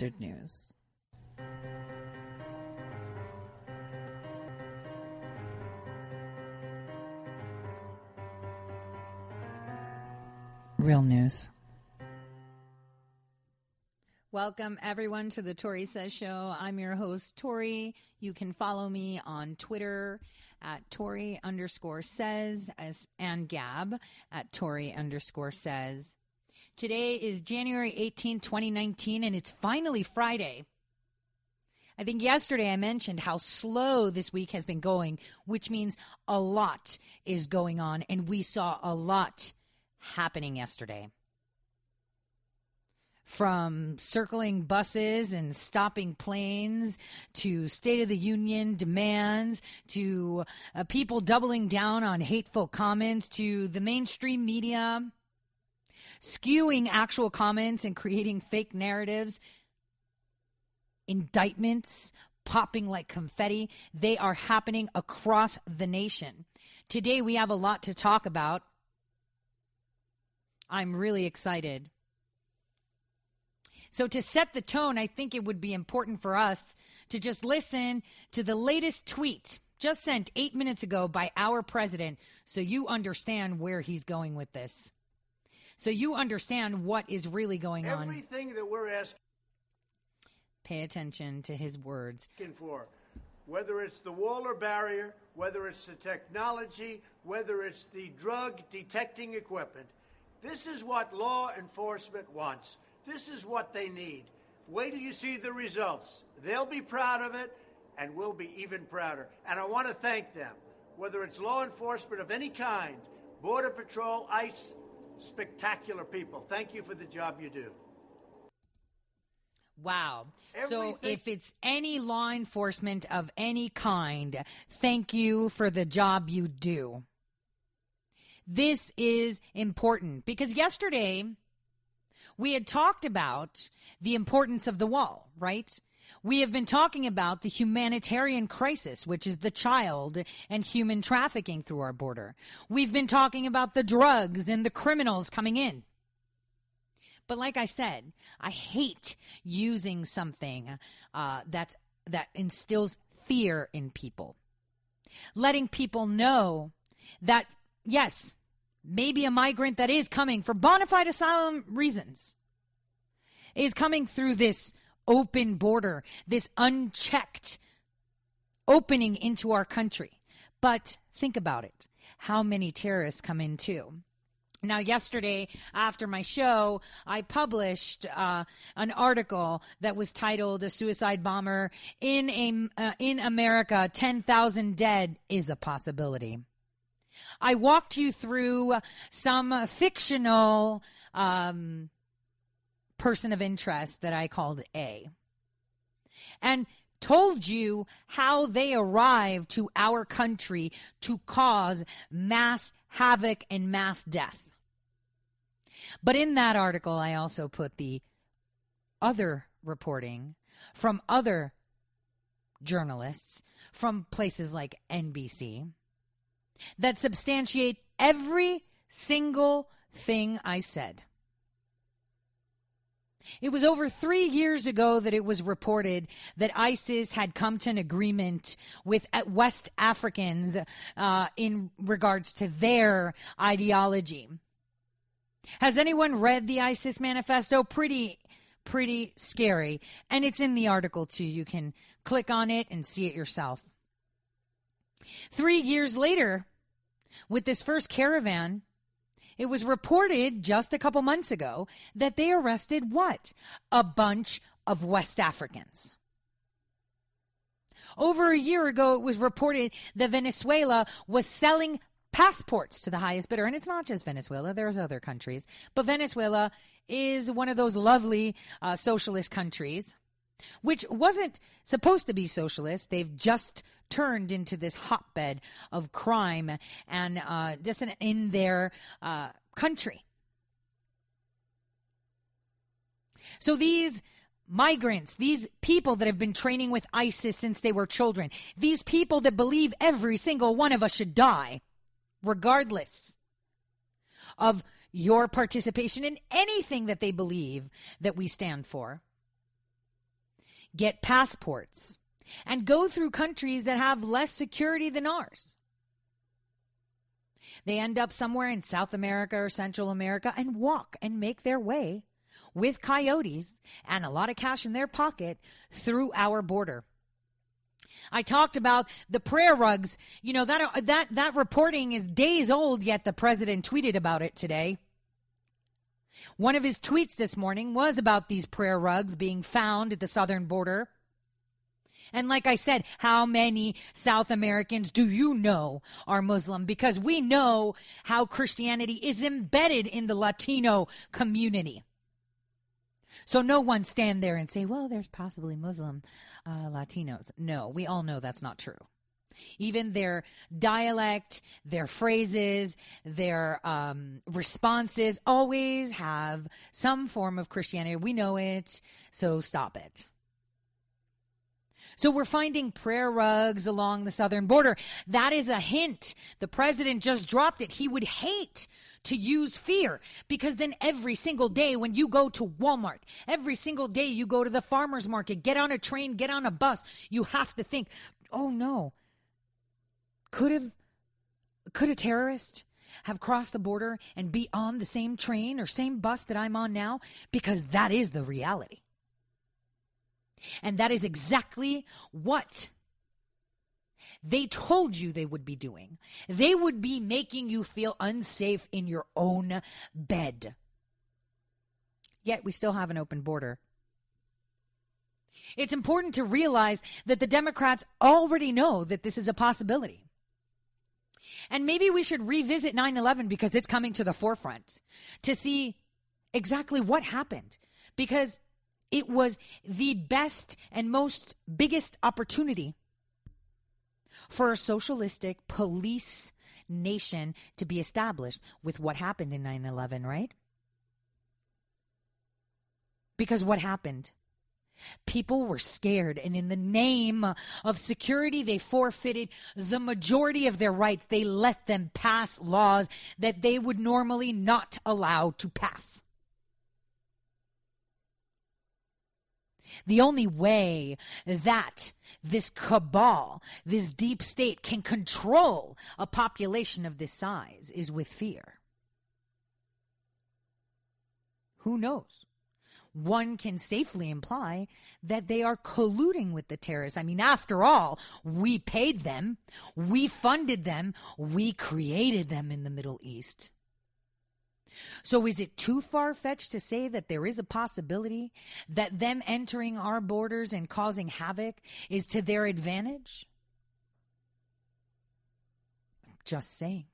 unfiltered news. Real news. Welcome, everyone, to the Tori Says Show. I'm your host, Tori. You can follow me on Twitter at Tori underscore says and Gab at Tori underscore says. Today is January 18, 2019, and it's finally Friday. I think yesterday I mentioned how slow this week has been going, which means a lot is going on, and we saw a lot happening yesterday. From circling buses and stopping planes to State of the Union demands to uh, people doubling down on hateful comments to the mainstream media skewing actual comments and creating fake narratives, indictments popping like confetti. They are happening across the nation. Today, we have a lot to talk about. I'm really excited. So, to set the tone, I think it would be important for us to just listen to the latest tweet just sent eight minutes ago by our president so you understand where he's going with this. So, you understand what is really going Everything on. Everything that we're asking Pay attention to his words. for, whether it's the wall or barrier, whether it's the technology, whether it's the drug detecting equipment, this is what law enforcement wants. This is what they need. Wait till you see the results. They'll be proud of it, and we'll be even prouder. And I want to thank them, whether it's law enforcement of any kind, Border Patrol, ICE, spectacular people. Thank you for the job you do. Wow. So if it's any law enforcement of any kind, thank you for the job you do. This is important because yesterday we had talked about the importance of the wall, right? We have been talking about the humanitarian crisis, which is the child and human trafficking through our border. We've been talking about the drugs and the criminals coming in. But like I said, I hate using something uh, that's that instills fear in people, letting people know that yes, maybe a migrant that is coming for bona fide asylum reasons is coming through this open border, this unchecked opening into our country. But think about it: how many terrorists come in too? Now, yesterday after my show, I published uh, an article that was titled "A Suicide Bomber in a uh, in America: Ten Thousand Dead is a Possibility." I walked you through some fictional um, person of interest that I called A, and told you how they arrived to our country to cause mass havoc and mass death. But in that article, I also put the other reporting from other journalists from places like NBC that substantiate every single thing I said. It was over three years ago that it was reported that ISIS had come to an agreement with uh, West Africans uh, in regards to their ideology. Has anyone read the ISIS manifesto? Pretty, pretty scary. And it's in the article too. You can click on it and see it yourself. Three years later, with this first caravan, it was reported just a couple months ago that they arrested what? A bunch of West Africans. Over a year ago, it was reported that Venezuela was selling passports to the highest bidder. And it's not just Venezuela, there's other countries. But Venezuela is one of those lovely uh, socialist countries, which wasn't supposed to be socialist. They've just turned into this hotbed of crime and uh, in, in their uh, country. So these migrants, these people that have been training with ISIS since they were children, these people that believe every single one of us should die, regardless of your participation in anything that they believe that we stand for, get passports and go through countries that have less security than ours. They end up somewhere in South America or Central America and walk and make their way with coyotes and a lot of cash in their pocket through our border. I talked about the prayer rugs. You know that that that reporting is days old yet the president tweeted about it today. One of his tweets this morning was about these prayer rugs being found at the southern border. And like I said, how many South Americans do you know are Muslim? Because we know how Christianity is embedded in the Latino community. So no one stand there and say, well, there's possibly Muslim uh, Latinos. No, we all know that's not true. Even their dialect, their phrases, their um, responses always have some form of Christianity. We know it, so stop it. So we're finding prayer rugs along the southern border. That is a hint. The president just dropped it. He would hate to use fear because then every single day when you go to Walmart, every single day you go to the farmer's market, get on a train, get on a bus, you have to think, oh no, could have, could a terrorist have crossed the border and be on the same train or same bus that I'm on now? Because that is the reality. And that is exactly what they told you they would be doing. They would be making you feel unsafe in your own bed. Yet we still have an open border. It's important to realize that the Democrats already know that this is a possibility. And maybe we should revisit 9 11 because it's coming to the forefront to see exactly what happened. Because it was the best and most biggest opportunity for a socialistic police nation to be established with what happened in 9 11, right? Because what happened? People were scared, and in the name of security, they forfeited the majority of their rights. They let them pass laws that they would normally not allow to pass. The only way that this cabal, this deep state can control a population of this size is with fear. Who knows? One can safely imply that they are colluding with the terrorists. I mean, after all, we paid them, we funded them, we created them in the Middle East. So is it too far fetched to say that there is a possibility that them entering our borders and causing havoc is to their advantage? Just saying.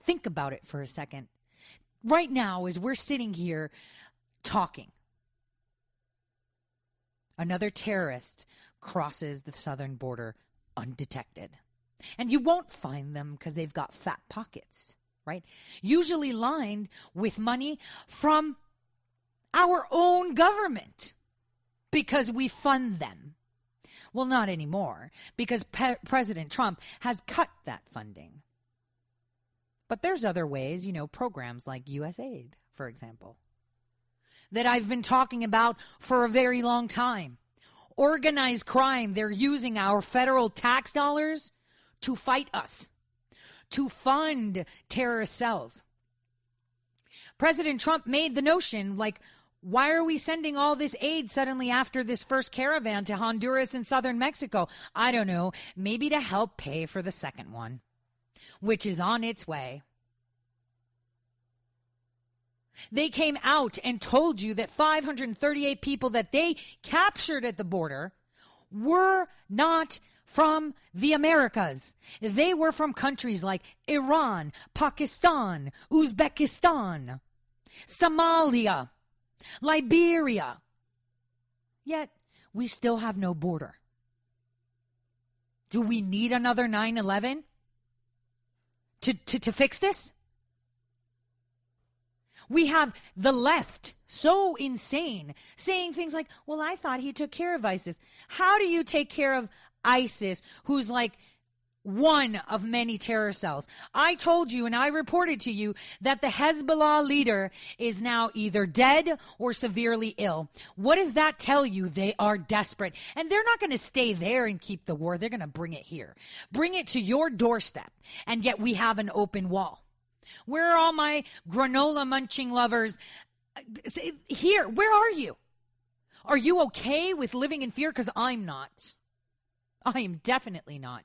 Think about it for a second. Right now, as we're sitting here talking, another terrorist crosses the southern border undetected. And you won't find them because they've got fat pockets right? Usually lined with money from our own government because we fund them. Well, not anymore because Pe- President Trump has cut that funding. But there's other ways, you know, programs like USAID, for example, that I've been talking about for a very long time. Organized crime, they're using our federal tax dollars to fight us to fund terrorist cells. President Trump made the notion like, why are we sending all this aid suddenly after this first caravan to Honduras and southern Mexico? I don't know. Maybe to help pay for the second one, which is on its way. They came out and told you that 538 people that they captured at the border were not from the Americas. They were from countries like Iran, Pakistan, Uzbekistan, Somalia, Liberia. Yet we still have no border. Do we need another 9 11 to, to, to fix this? We have the left so insane saying things like, well, I thought he took care of ISIS. How do you take care of ISIS, who's like one of many terror cells. I told you and I reported to you that the Hezbollah leader is now either dead or severely ill. What does that tell you? They are desperate. And they're not going to stay there and keep the war. They're going to bring it here. Bring it to your doorstep. And yet we have an open wall. Where are all my granola munching lovers? Uh, here, where are you? Are you okay with living in fear? Because I'm not. I am definitely not.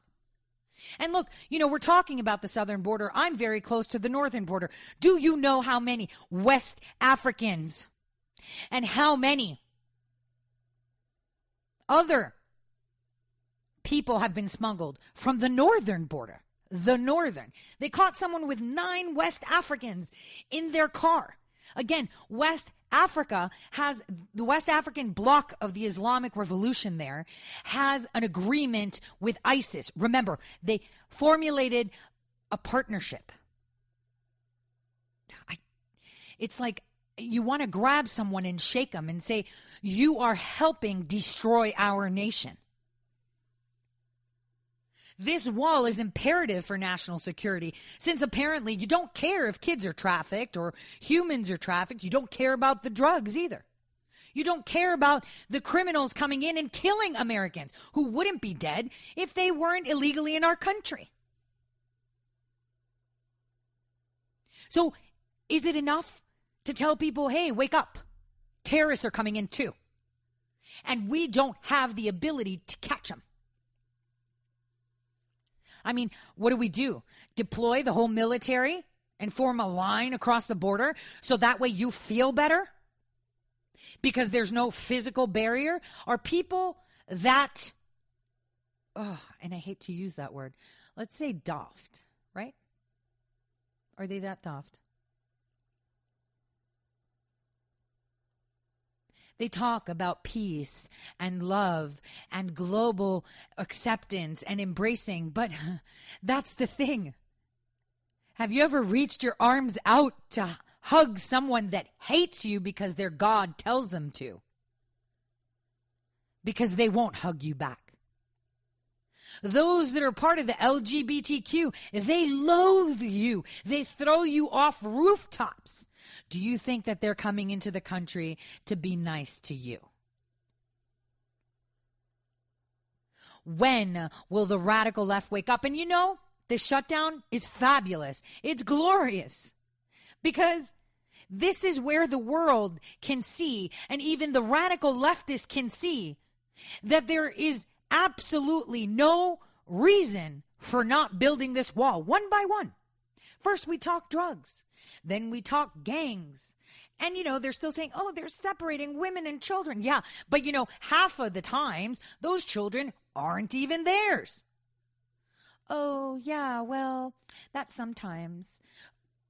And look, you know, we're talking about the southern border. I'm very close to the northern border. Do you know how many West Africans and how many other people have been smuggled from the northern border? The northern. They caught someone with nine West Africans in their car. Again, West Africa has the West African bloc of the Islamic Revolution there has an agreement with ISIS. Remember, they formulated a partnership. I, it's like you want to grab someone and shake them and say, You are helping destroy our nation. This wall is imperative for national security since apparently you don't care if kids are trafficked or humans are trafficked. You don't care about the drugs either. You don't care about the criminals coming in and killing Americans who wouldn't be dead if they weren't illegally in our country. So, is it enough to tell people, hey, wake up? Terrorists are coming in too. And we don't have the ability to catch them. I mean, what do we do? Deploy the whole military and form a line across the border so that way you feel better? Because there's no physical barrier? Are people that, oh, and I hate to use that word, let's say daft, right? Are they that daft? They talk about peace and love and global acceptance and embracing, but that's the thing. Have you ever reached your arms out to hug someone that hates you because their God tells them to? Because they won't hug you back. Those that are part of the LGBTQ, they loathe you. They throw you off rooftops. Do you think that they're coming into the country to be nice to you? When will the radical left wake up? And you know, this shutdown is fabulous. It's glorious because this is where the world can see, and even the radical leftists can see, that there is absolutely no reason for not building this wall one by one. First, we talk drugs. Then we talk gangs. And, you know, they're still saying, oh, they're separating women and children. Yeah. But, you know, half of the times, those children aren't even theirs. Oh, yeah, well, that's sometimes.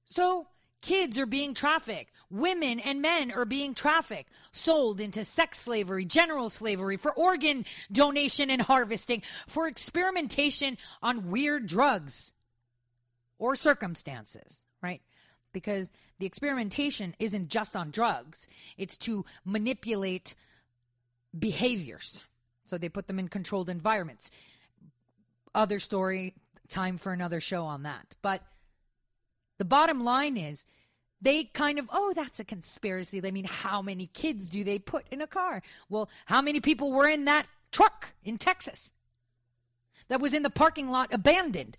So, kids are being trafficked. Women and men are being trafficked, sold into sex slavery, general slavery, for organ donation and harvesting, for experimentation on weird drugs or circumstances? Because the experimentation isn't just on drugs, it's to manipulate behaviors. So they put them in controlled environments. Other story, time for another show on that. But the bottom line is they kind of, oh, that's a conspiracy. I mean, how many kids do they put in a car? Well, how many people were in that truck in Texas that was in the parking lot abandoned?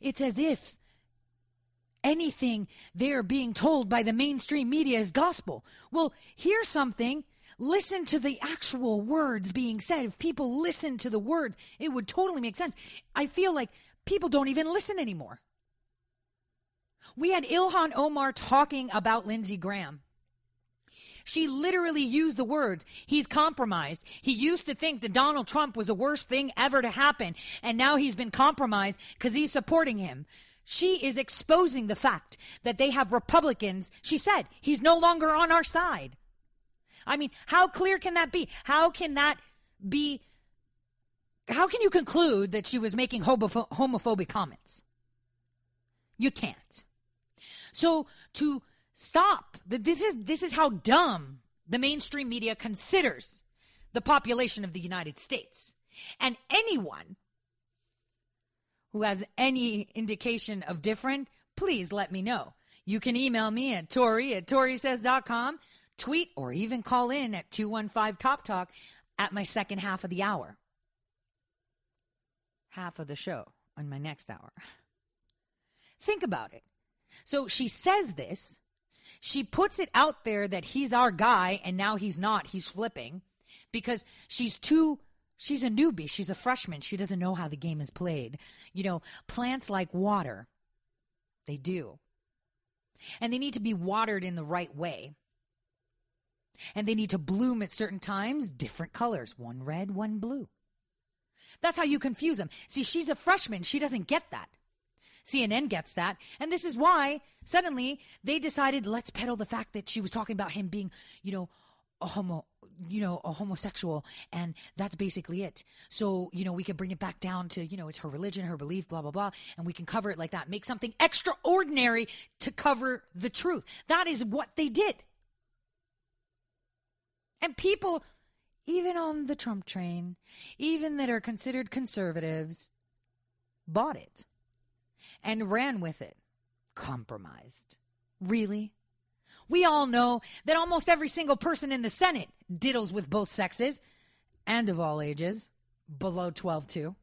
It's as if anything they're being told by the mainstream media is gospel. Well, here's something. Listen to the actual words being said. If people listen to the words, it would totally make sense. I feel like people don't even listen anymore. We had Ilhan Omar talking about Lindsey Graham, She literally used the words, he's compromised. He used to think that Donald Trump was the worst thing ever to happen, and now he's been compromised because he's supporting him. She is exposing the fact that they have Republicans. She said, he's no longer on our side. I mean, how clear can that be? How can that be? How can you conclude that she was making homophobic comments? You can't. So to stop, this is this is how dumb the mainstream media considers the population of the United States. And anyone who has any indication of different, please let me know. You can email me at Tori at ToriSays.com, tweet, or even call in at 215 Top Talk at my second half of the hour. Half of the show on my next hour. Think about it. So she says this. She puts it out there that he's our guy, and now he's not. He's flipping because she's too. She's a newbie. She's a freshman. She doesn't know how the game is played. You know, plants like water. They do. And they need to be watered in the right way. And they need to bloom at certain times, different colors one red, one blue. That's how you confuse them. See, she's a freshman. She doesn't get that. CNN gets that. And this is why suddenly they decided let's peddle the fact that she was talking about him being, you know, a homo you know a homosexual and that's basically it. So you know we can bring it back down to you know it's her religion her belief blah blah blah and we can cover it like that. Make something extraordinary to cover the truth. That is what they did. And people even on the trump train even that are considered conservatives bought it and ran with it. Compromised. Really? We all know that almost every single person in the Senate diddles with both sexes and of all ages, below 12 too.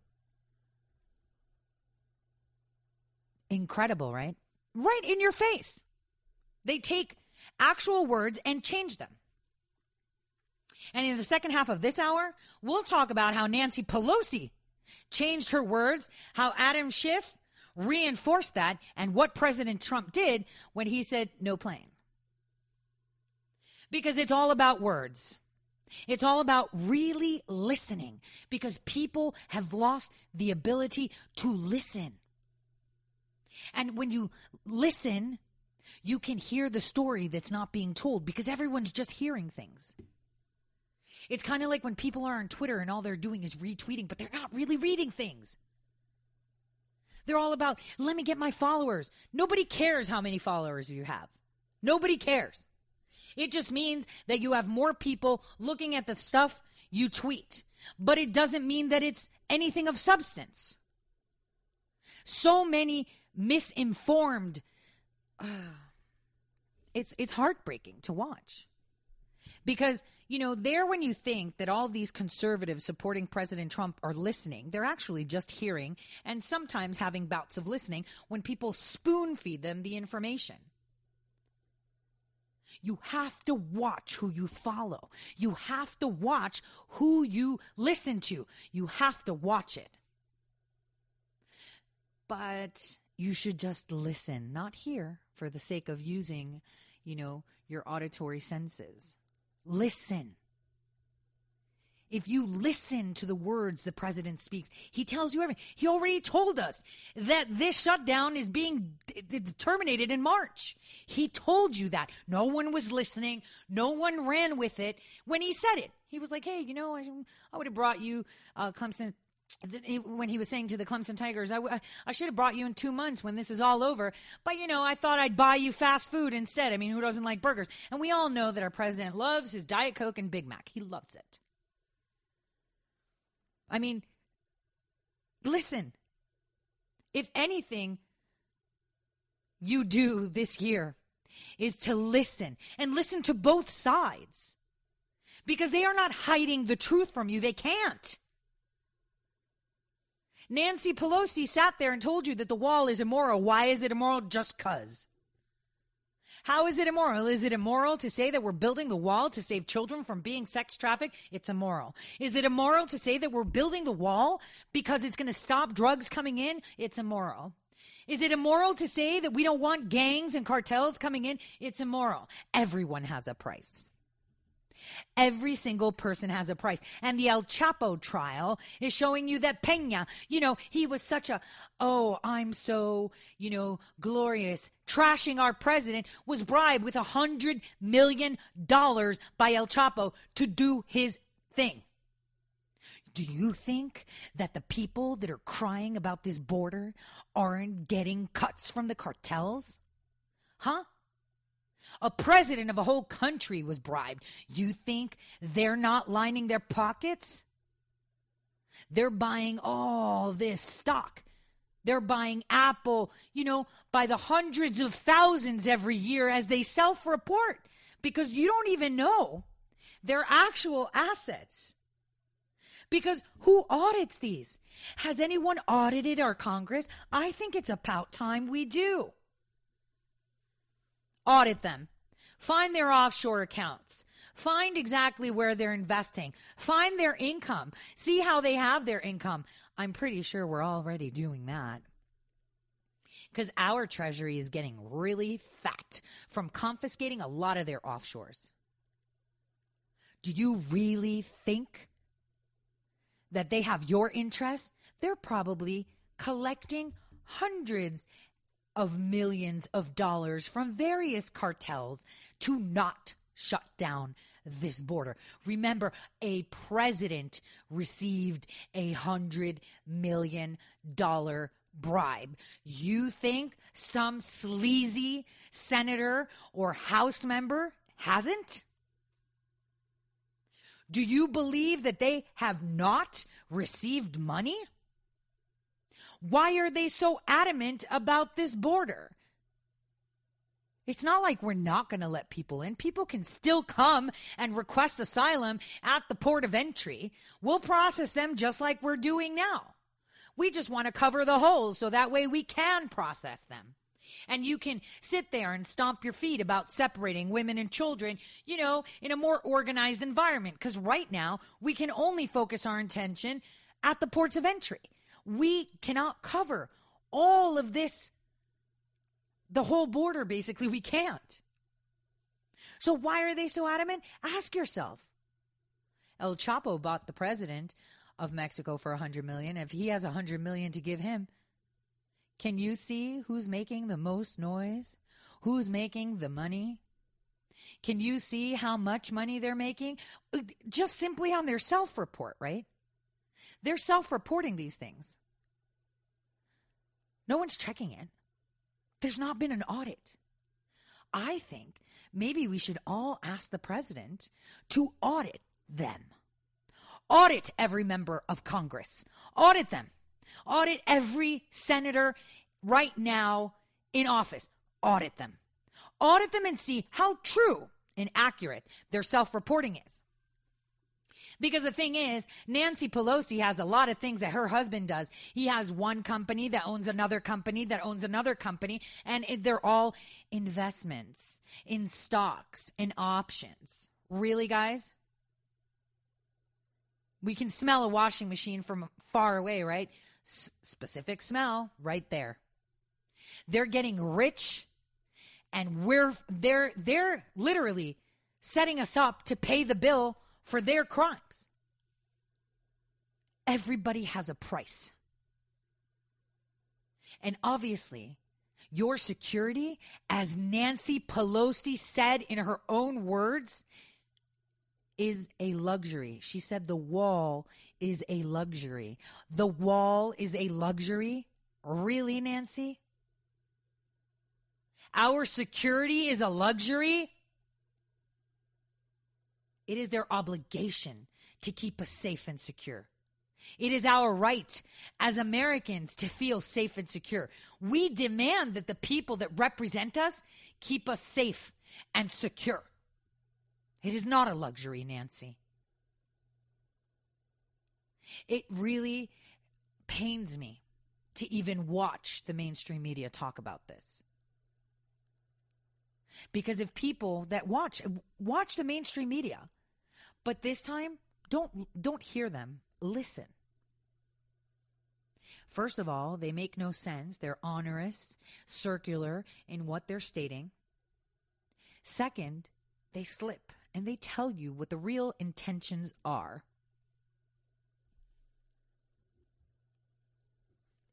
Incredible, right? Right in your face. They take actual words and change them. And in the second half of this hour, we'll talk about how Nancy Pelosi changed her words, how Adam Schiff reinforced that and what President Trump did when he said no plane. Because it's all about words. It's all about really listening because people have lost the ability to listen. And when you listen, you can hear the story that's not being told because everyone's just hearing things. It's kind of like when people are on Twitter and all they're doing is retweeting, but they're not really reading things. They're all about, let me get my followers. Nobody cares how many followers you have. Nobody cares. It just means that you have more people looking at the stuff you tweet, but it doesn't mean that it's anything of substance. So many misinformed. Uh, it's it's heartbreaking to watch because you know, there when you think that all these conservatives supporting President Trump are listening, they're actually just hearing and sometimes having bouts of listening when people spoon feed them the information. You have to watch who you follow. You have to watch who you listen to. You have to watch it. But you should just listen, not hear for the sake of using, you know, your auditory senses. Listen. If you listen to the words the president speaks, he tells you everything. He already told us that this shutdown is being terminated in March. He told you that. No one was listening. No one ran with it when he said it. He was like, hey, you know, I, I would have brought you uh, Clemson when he was saying to the Clemson Tigers, I, I should have brought you in two months when this is all over. But, you know, I thought I'd buy you fast food instead. I mean, who doesn't like burgers? And we all know that our president loves his Diet Coke and Big Mac. He loves it. I mean, listen, if anything you do this year is to listen and listen to both sides because they are not hiding the truth from you. They can't. Nancy Pelosi sat there and told you that the wall is immoral. Why is it immoral? Just cuz. How is it immoral? Is it immoral to say that we're building the wall to save children from being sex trafficked? It's immoral. Is it immoral to say that we're building the wall because it's going to stop drugs coming in? It's immoral. Is it immoral to say that we don't want gangs and cartels coming in? It's immoral. Everyone has a price. Every single person has a price. And the El Chapo trial is showing you that Pena, you know, he was such a, oh, I'm so, you know, glorious, trashing our president, was bribed with a hundred million dollars by El Chapo to do his thing. Do you think that the people that are crying about this border aren't getting cuts from the cartels? Huh? A president of a whole country was bribed. You think they're not lining their pockets? They're buying all this stock. They're buying Apple, you know, by the hundreds of thousands every year as they self report because you don't even know their actual assets. Because who audits these? Has anyone audited our Congress? I think it's about time we do. Audit them. Find their offshore accounts. Find exactly where they're investing. Find their income. See how they have their income. I'm pretty sure we're already doing that. Because our treasury is getting really fat from confiscating a lot of their offshores. Do you really think that they have your interest, they're probably collecting hundreds of millions of dollars from various cartels to not shut down this border. Remember, a president received a hundred million dollar bribe. You think some sleazy senator or House member hasn't? Do you believe that they have not received money? Why are they so adamant about this border? It's not like we're not going to let people in. People can still come and request asylum at the port of entry. We'll process them just like we're doing now. We just want to cover the holes so that way we can process them and you can sit there and stomp your feet about separating women and children, you know, in a more organized environment. Because right now, we can only focus our attention at the ports of entry. We cannot cover all of this, the whole border, basically. We can't. So, why are they so adamant? Ask yourself. El Chapo bought the president of Mexico for a 100 million. If he has a 100 million to give him, can you see who's making the most noise? Who's making the money? Can you see how much money they're making? Just simply on their self report, right? They're self reporting these things. No one's checking it. There's not been an audit. I think maybe we should all ask the president to audit them. Audit every member of Congress. Audit them. Audit every senator right now in office. Audit them. Audit them and see how true and accurate their self reporting is. Because the thing is, Nancy Pelosi has a lot of things that her husband does. He has one company that owns another company that owns another company, and they're all investments in stocks and options. Really, guys? We can smell a washing machine from far away, right? S- specific smell right there. They're getting rich and we're they're they're literally setting us up to pay the bill for their crimes. Everybody has a price. And obviously, your security, as Nancy Pelosi said in her own words, is a luxury. She said the wall is a luxury. The wall is a luxury? Really, Nancy? Our security is a luxury? It is their obligation to keep us safe and secure. It is our right as Americans to feel safe and secure. We demand that the people that represent us keep us safe and secure. It is not a luxury, Nancy. It really pains me to even watch the mainstream media talk about this. Because if people that watch watch the mainstream media, but this time don't don't hear them, listen. First of all, they make no sense. They're onerous, circular in what they're stating. Second, they slip and they tell you what the real intentions are.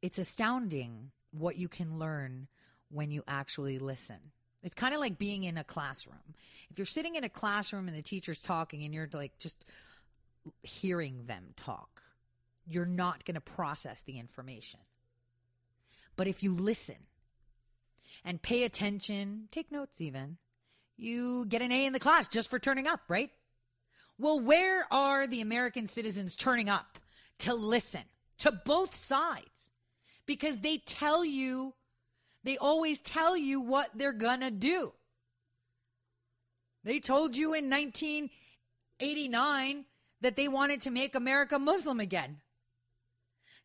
It's astounding what you can learn when you actually listen. It's kind of like being in a classroom. If you're sitting in a classroom and the teacher's talking and you're like just hearing them talk, you're not going to process the information. But if you listen and pay attention, take notes even, you get an A in the class just for turning up, right? Well, where are the American citizens turning up to listen to both sides? Because they tell you, they always tell you what they're gonna do. They told you in 1989 that they wanted to make America Muslim again.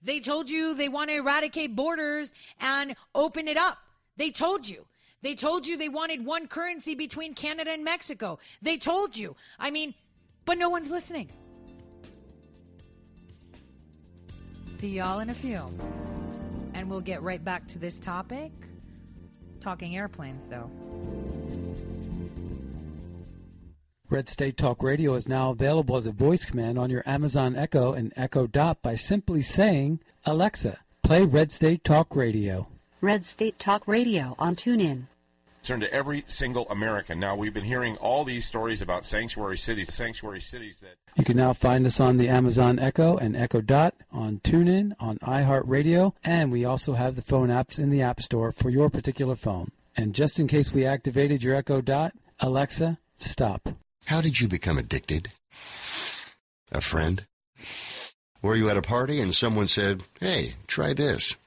They told you they want to eradicate borders and open it up. They told you. They told you they wanted one currency between Canada and Mexico. They told you. I mean, but no one's listening. See y'all in a few. And we'll get right back to this topic. Talking airplanes, though. Red State Talk Radio is now available as a voice command on your Amazon Echo and Echo Dot by simply saying, Alexa, play Red State Talk Radio. Red State Talk Radio on TuneIn. Concern to every single American. Now, we've been hearing all these stories about sanctuary cities, sanctuary cities that. You can now find us on the Amazon Echo and Echo Dot, on TuneIn, on iHeartRadio, and we also have the phone apps in the App Store for your particular phone. And just in case we activated your Echo Dot, Alexa, stop. How did you become addicted? A friend? Were you at a party and someone said, hey, try this?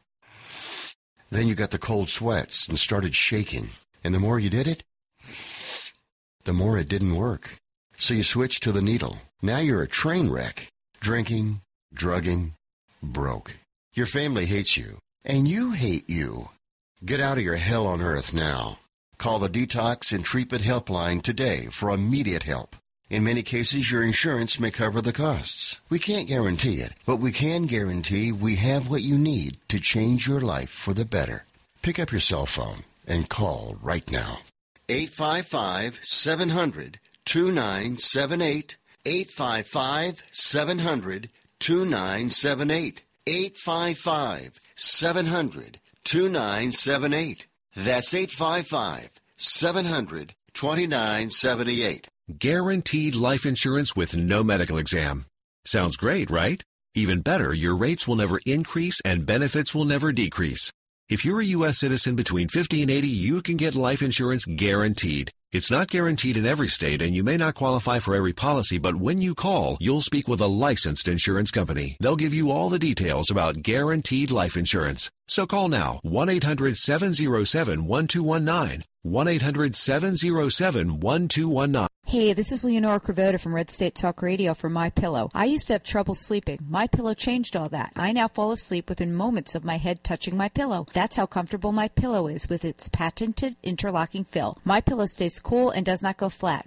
Then you got the cold sweats and started shaking. And the more you did it, the more it didn't work. So you switched to the needle. Now you're a train wreck. Drinking, drugging, broke. Your family hates you. And you hate you. Get out of your hell on earth now. Call the Detox and Treatment Helpline today for immediate help. In many cases, your insurance may cover the costs. We can't guarantee it, but we can guarantee we have what you need to change your life for the better. Pick up your cell phone and call right now. 855 700 2978. 855 700 2978. 855 700 2978. That's 855 700 2978. Guaranteed life insurance with no medical exam. Sounds great, right? Even better, your rates will never increase and benefits will never decrease. If you're a U.S. citizen between 50 and 80, you can get life insurance guaranteed. It's not guaranteed in every state and you may not qualify for every policy, but when you call, you'll speak with a licensed insurance company. They'll give you all the details about guaranteed life insurance. So call now 1-800-707-1219. 1-800-707-1219. Hey, this is Leonora Cravota from Red State Talk Radio for My Pillow. I used to have trouble sleeping. My Pillow changed all that. I now fall asleep within moments of my head touching my pillow. That's how comfortable My Pillow is with its patented interlocking fill. My Pillow stays cool and does not go flat.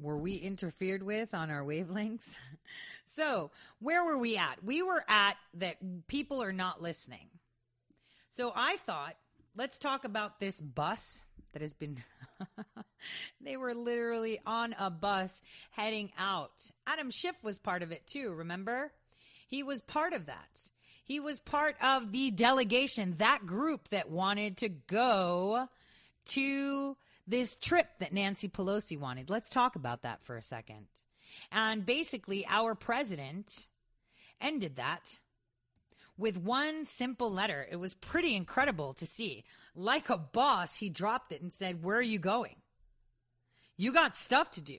Were we interfered with on our wavelengths? so, where were we at? We were at that people are not listening. So, I thought, let's talk about this bus that has been. they were literally on a bus heading out. Adam Schiff was part of it too, remember? He was part of that. He was part of the delegation, that group that wanted to go to this trip that Nancy Pelosi wanted. Let's talk about that for a second. And basically, our president ended that with one simple letter. It was pretty incredible to see. Like a boss, he dropped it and said, Where are you going? You got stuff to do.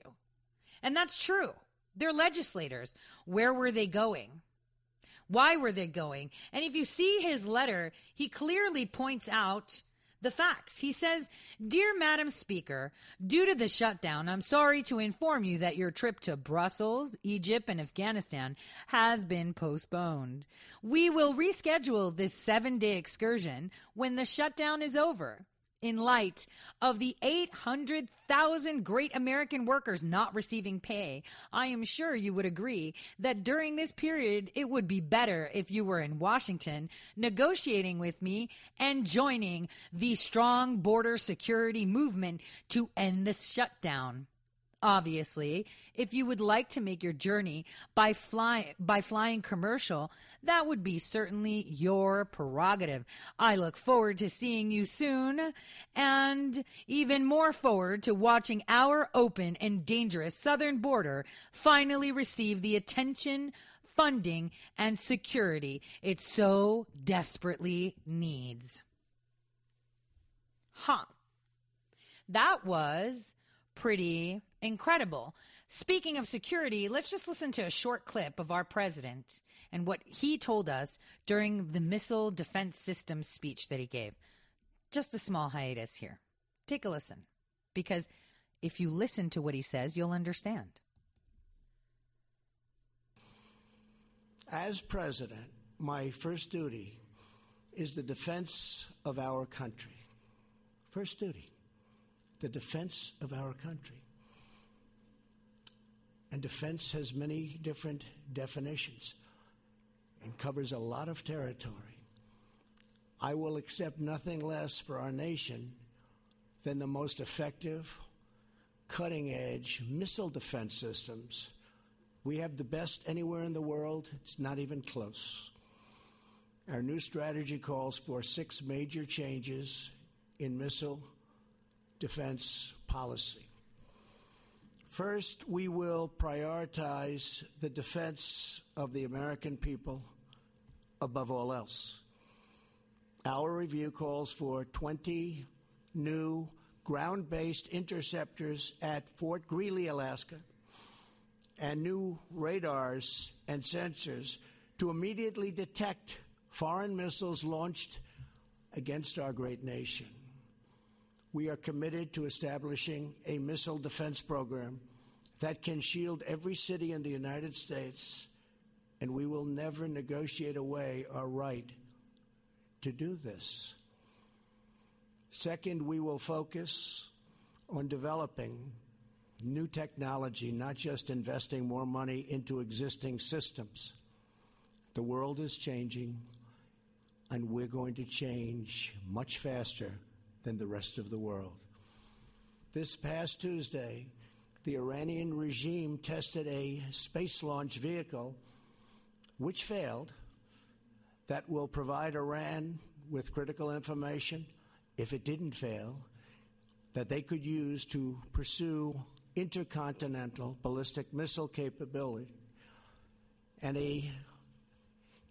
And that's true. They're legislators. Where were they going? Why were they going? And if you see his letter, he clearly points out the facts. He says, Dear Madam Speaker, due to the shutdown, I'm sorry to inform you that your trip to Brussels, Egypt, and Afghanistan has been postponed. We will reschedule this seven day excursion when the shutdown is over in light of the 800,000 great American workers not receiving pay, I am sure you would agree that during this period, it would be better if you were in Washington negotiating with me and joining the strong border security movement to end the shutdown. Obviously, if you would like to make your journey by fly by flying commercial, that would be certainly your prerogative. I look forward to seeing you soon and even more forward to watching our open and dangerous southern border finally receive the attention, funding, and security it so desperately needs. Huh. That was pretty incredible. Speaking of security, let's just listen to a short clip of our president and what he told us during the missile defense system speech that he gave. Just a small hiatus here. Take a listen, because if you listen to what he says, you'll understand. As president, my first duty is the defense of our country. First duty the defense of our country. And defense has many different definitions and covers a lot of territory. I will accept nothing less for our nation than the most effective, cutting edge missile defense systems. We have the best anywhere in the world. It's not even close. Our new strategy calls for six major changes in missile defense policy. First, we will prioritize the defense of the American people above all else. Our review calls for 20 new ground based interceptors at Fort Greely, Alaska, and new radars and sensors to immediately detect foreign missiles launched against our great nation we are committed to establishing a missile defense program that can shield every city in the United States, and we will never negotiate away our right to do this. Second, we will focus on developing new technology, not just investing more money into existing systems. The world is changing, and we're going to change much faster than the rest of the world. This past Tuesday, the Iranian regime tested a space launch vehicle which failed that will provide Iran with critical information if it didn't fail that they could use to pursue intercontinental ballistic missile capability and a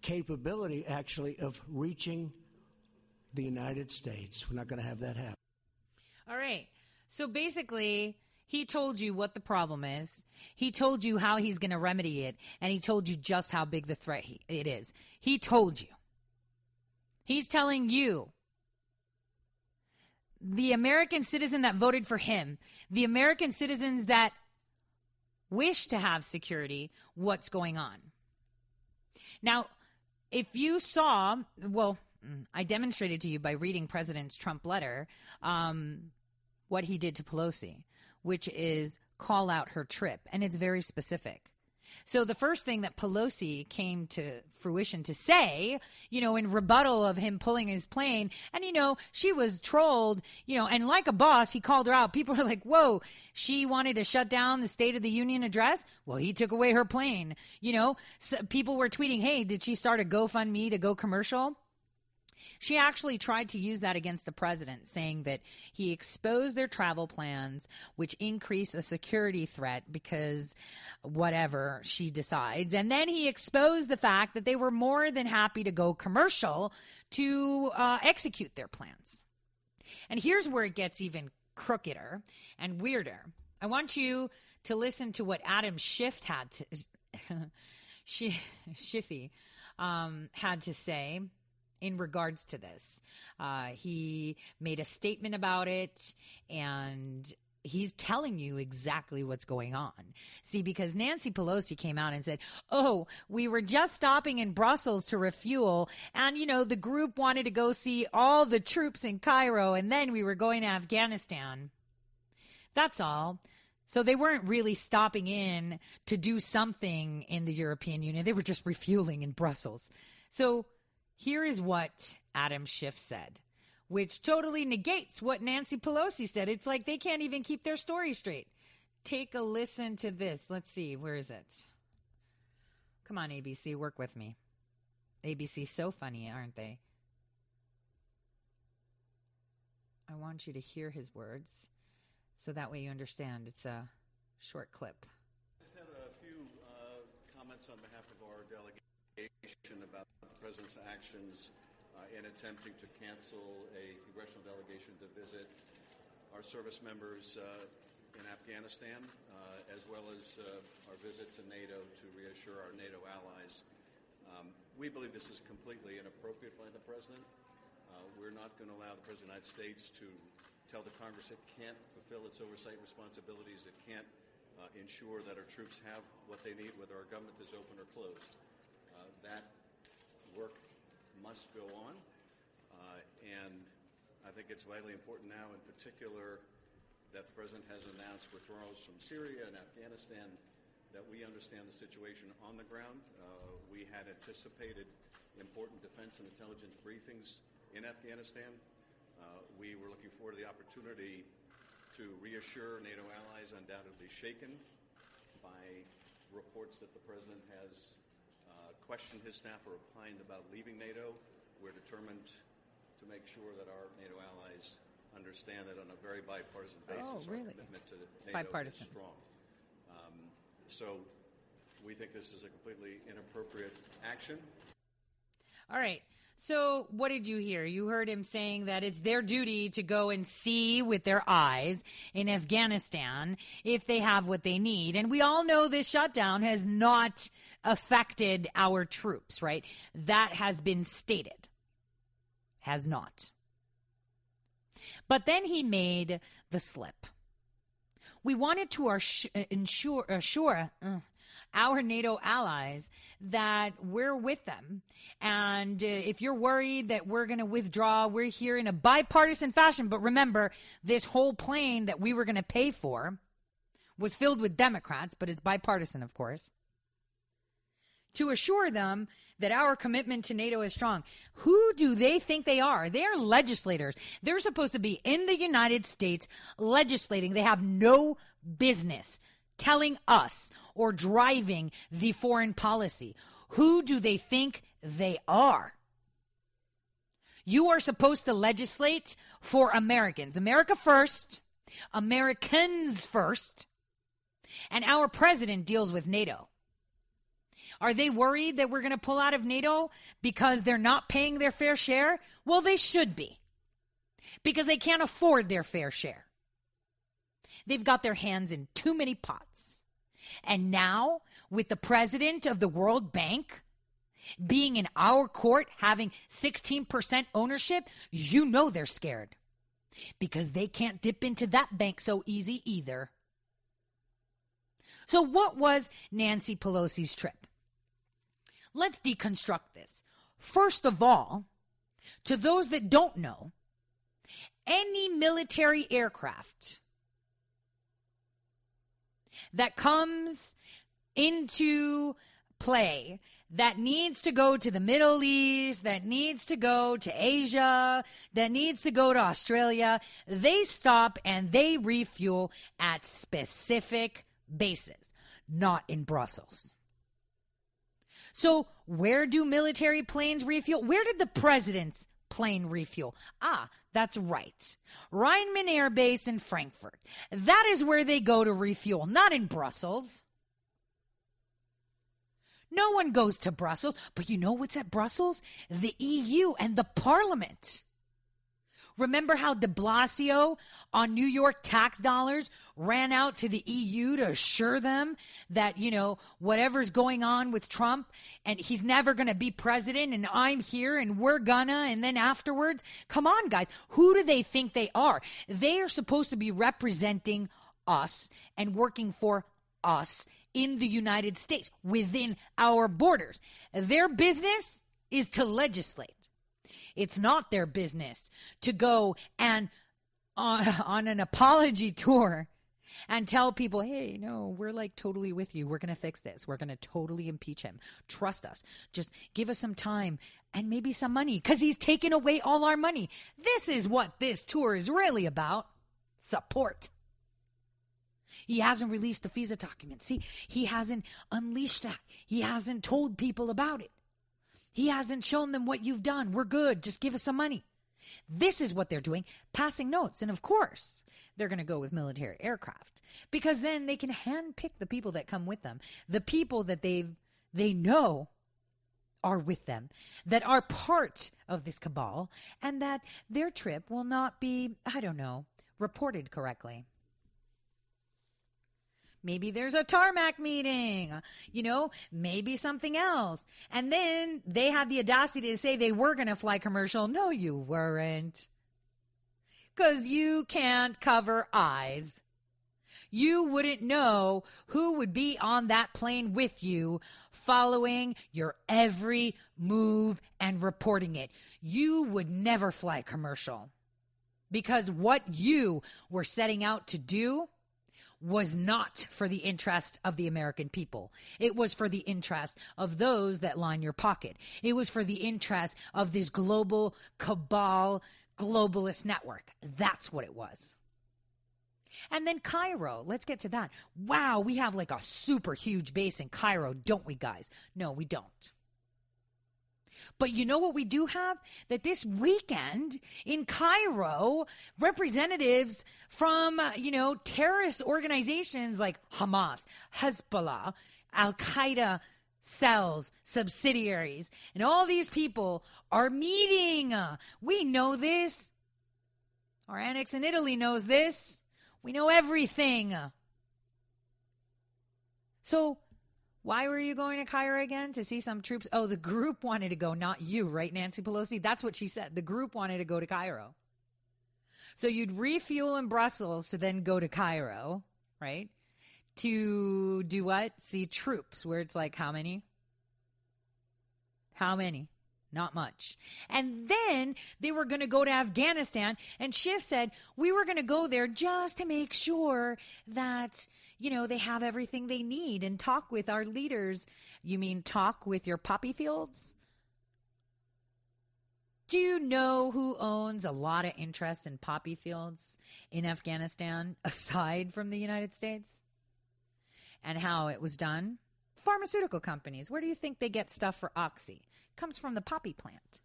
capability actually of reaching the United States. We're not going to have that happen. All right. So basically, he told you what the problem is. He told you how he's going to remedy it, and he told you just how big the threat he, it is. He told you. He's telling you, the American citizen that voted for him, the American citizens that wish to have security, what's going on. Now, if you saw, well, I demonstrated to you by reading President Trump letter um, what he did to Pelosi, which is call out her trip, and it's very specific. So the first thing that Pelosi came to fruition to say, you know, in rebuttal of him pulling his plane, and you know, she was trolled, you know, and like a boss, he called her out. People were like, whoa, she wanted to shut down the State of the Union address? Well, he took away her plane. You know, so people were tweeting, hey, did she start a GoFundMe to go commercial? She actually tried to use that against the president, saying that he exposed their travel plans, which increase a security threat because whatever she decides. And then he exposed the fact that they were more than happy to go commercial to uh, execute their plans. And here's where it gets even crookeder and weirder. I want you to listen to what Adam Schiff had to. Schiffy um, had to say in regards to this. Uh, he made a statement about it and he's telling you exactly what's going on. See, because Nancy Pelosi came out and said, Oh, we were just stopping in Brussels to refuel. And, you know, the group wanted to go see all the troops in Cairo. And then we were going to Afghanistan. That's all. So they weren't really stopping in to do something in the European Union. They were just refueling in Brussels. So here is what Adam Schiff said, which totally negates what Nancy Pelosi said. It's like they can't even keep their story straight. Take a listen to this. Let's see. Where is it? Come on, ABC, work with me. ABC, so funny, aren't they? I want you to hear his words so that way you understand. It's a short clip. I just had a few uh, comments on behalf of our delegation about the president's actions uh, in attempting to cancel a congressional delegation to visit our service members uh, in Afghanistan, uh, as well as uh, our visit to NATO to reassure our NATO allies. Um, we believe this is completely inappropriate by the president. Uh, we're not going to allow the president of the United States to tell the Congress it can't fulfill its oversight responsibilities, it can't uh, ensure that our troops have what they need, whether our government is open or closed that work must go on. Uh, and I think it's vitally important now, in particular, that the President has announced withdrawals from Syria and Afghanistan, that we understand the situation on the ground. Uh, we had anticipated important defense and intelligence briefings in Afghanistan. Uh, we were looking forward to the opportunity to reassure NATO allies undoubtedly shaken by reports that the President has questioned his staff or opined about leaving NATO. We're determined to make sure that our NATO allies understand that on a very bipartisan oh, basis, oh, really? our commitment to NATO bipartisan. is strong. Um, so we think this is a completely inappropriate action. All right. So, what did you hear? You heard him saying that it's their duty to go and see with their eyes in Afghanistan if they have what they need. And we all know this shutdown has not affected our troops, right? That has been stated. Has not. But then he made the slip. We wanted to ensure, assure, uh, our NATO allies that we're with them. And uh, if you're worried that we're going to withdraw, we're here in a bipartisan fashion. But remember, this whole plane that we were going to pay for was filled with Democrats, but it's bipartisan, of course, to assure them that our commitment to NATO is strong. Who do they think they are? They are legislators. They're supposed to be in the United States legislating. They have no business telling us or driving the foreign policy. Who do they think they are? You are supposed to legislate for Americans. America first, Americans first, and our president deals with NATO. Are they worried that we're going to pull out of NATO because they're not paying their fair share? Well, they should be because they can't afford their fair share. They've got their hands in too many pots. And now, with the president of the World Bank being in our court having 16% ownership, you know they're scared because they can't dip into that bank so easy either. So, what was Nancy Pelosi's trip? Let's deconstruct this. First of all, to those that don't know, any military aircraft that comes into play that needs to go to the Middle East, that needs to go to Asia, that needs to go to Australia, they stop and they refuel at specific bases, not in Brussels. So, where do military planes refuel? Where did the president's plane refuel? Ah, that's right. Rheinland Air Base in Frankfurt. That is where they go to refuel, not in Brussels. No one goes to Brussels, but you know what's at Brussels? The EU and the Parliament. Remember how de Blasio on New York tax dollars ran out to the EU to assure them that, you know, whatever's going on with Trump and he's never going to be president and I'm here and we're gonna and then afterwards? Come on, guys. Who do they think they are? They are supposed to be representing us and working for us in the United States within our borders. Their business is to legislate. It's not their business to go and on, uh, on an apology tour and tell people, hey, no, we're like totally with you. We're going to fix this. We're going to totally impeach him. Trust us. Just give us some time and maybe some money because he's taken away all our money. This is what this tour is really about support. He hasn't released the FISA documents. See, he hasn't unleashed that. He hasn't told people about it. He hasn't shown them what you've done. We're good. Just give us some money. This is what they're doing, passing notes. And of course, they're going to go with military aircraft because then they can handpick the people that come with them, the people that they've, they know are with them, that are part of this cabal, and that their trip will not be, I don't know, reported correctly. Maybe there's a tarmac meeting, you know, maybe something else. And then they had the audacity to say they were going to fly commercial. No, you weren't. Because you can't cover eyes. You wouldn't know who would be on that plane with you following your every move and reporting it. You would never fly commercial because what you were setting out to do was not for the interest of the American people. It was for the interest of those that line your pocket. It was for the interest of this global cabal globalist network. That's what it was. And then Cairo, let's get to that. Wow, we have like a super huge base in Cairo, don't we, guys? No, we don't. But you know what we do have? That this weekend in Cairo, representatives from, uh, you know, terrorist organizations like Hamas, Hezbollah, Al Qaeda cells, subsidiaries, and all these people are meeting. We know this. Our annex in Italy knows this. We know everything. So why were you going to Cairo again? To see some troops? Oh, the group wanted to go, not you, right, Nancy Pelosi? That's what she said. The group wanted to go to Cairo. So you'd refuel in Brussels to then go to Cairo, right? To do what? See troops, where it's like, how many? How many? Not much. And then they were going to go to Afghanistan. And Schiff said, we were going to go there just to make sure that, you know, they have everything they need and talk with our leaders. You mean talk with your poppy fields? Do you know who owns a lot of interests in poppy fields in Afghanistan aside from the United States? And how it was done? Pharmaceutical companies. Where do you think they get stuff for Oxy? comes from the poppy plant.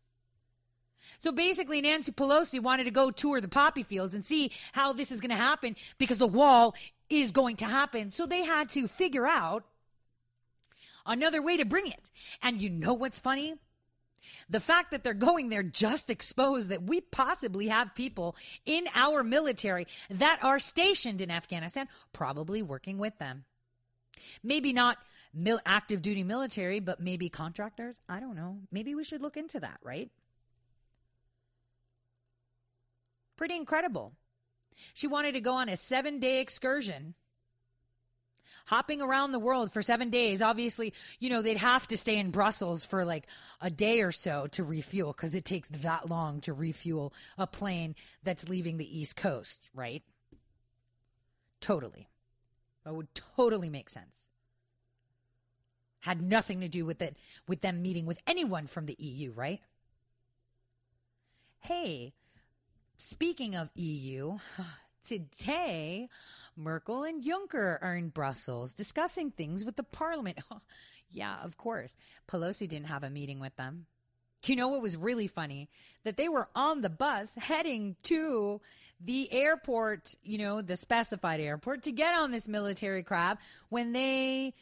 So basically, Nancy Pelosi wanted to go tour the poppy fields and see how this is going to happen because the wall is going to happen. So they had to figure out another way to bring it. And you know what's funny? The fact that they're going there just exposed that we possibly have people in our military that are stationed in Afghanistan, probably working with them. Maybe not mil- active duty military, but maybe contractors. I don't know. Maybe we should look into that, right? Pretty incredible. She wanted to go on a seven day excursion, hopping around the world for seven days. Obviously, you know, they'd have to stay in Brussels for like a day or so to refuel because it takes that long to refuel a plane that's leaving the East Coast, right? Totally. That would totally make sense. had nothing to do with it with them meeting with anyone from the EU, right? Hey, speaking of EU, today Merkel and Juncker are in Brussels discussing things with the parliament. yeah, of course. Pelosi didn't have a meeting with them. You know what was really funny? That they were on the bus heading to the airport, you know, the specified airport to get on this military crab when they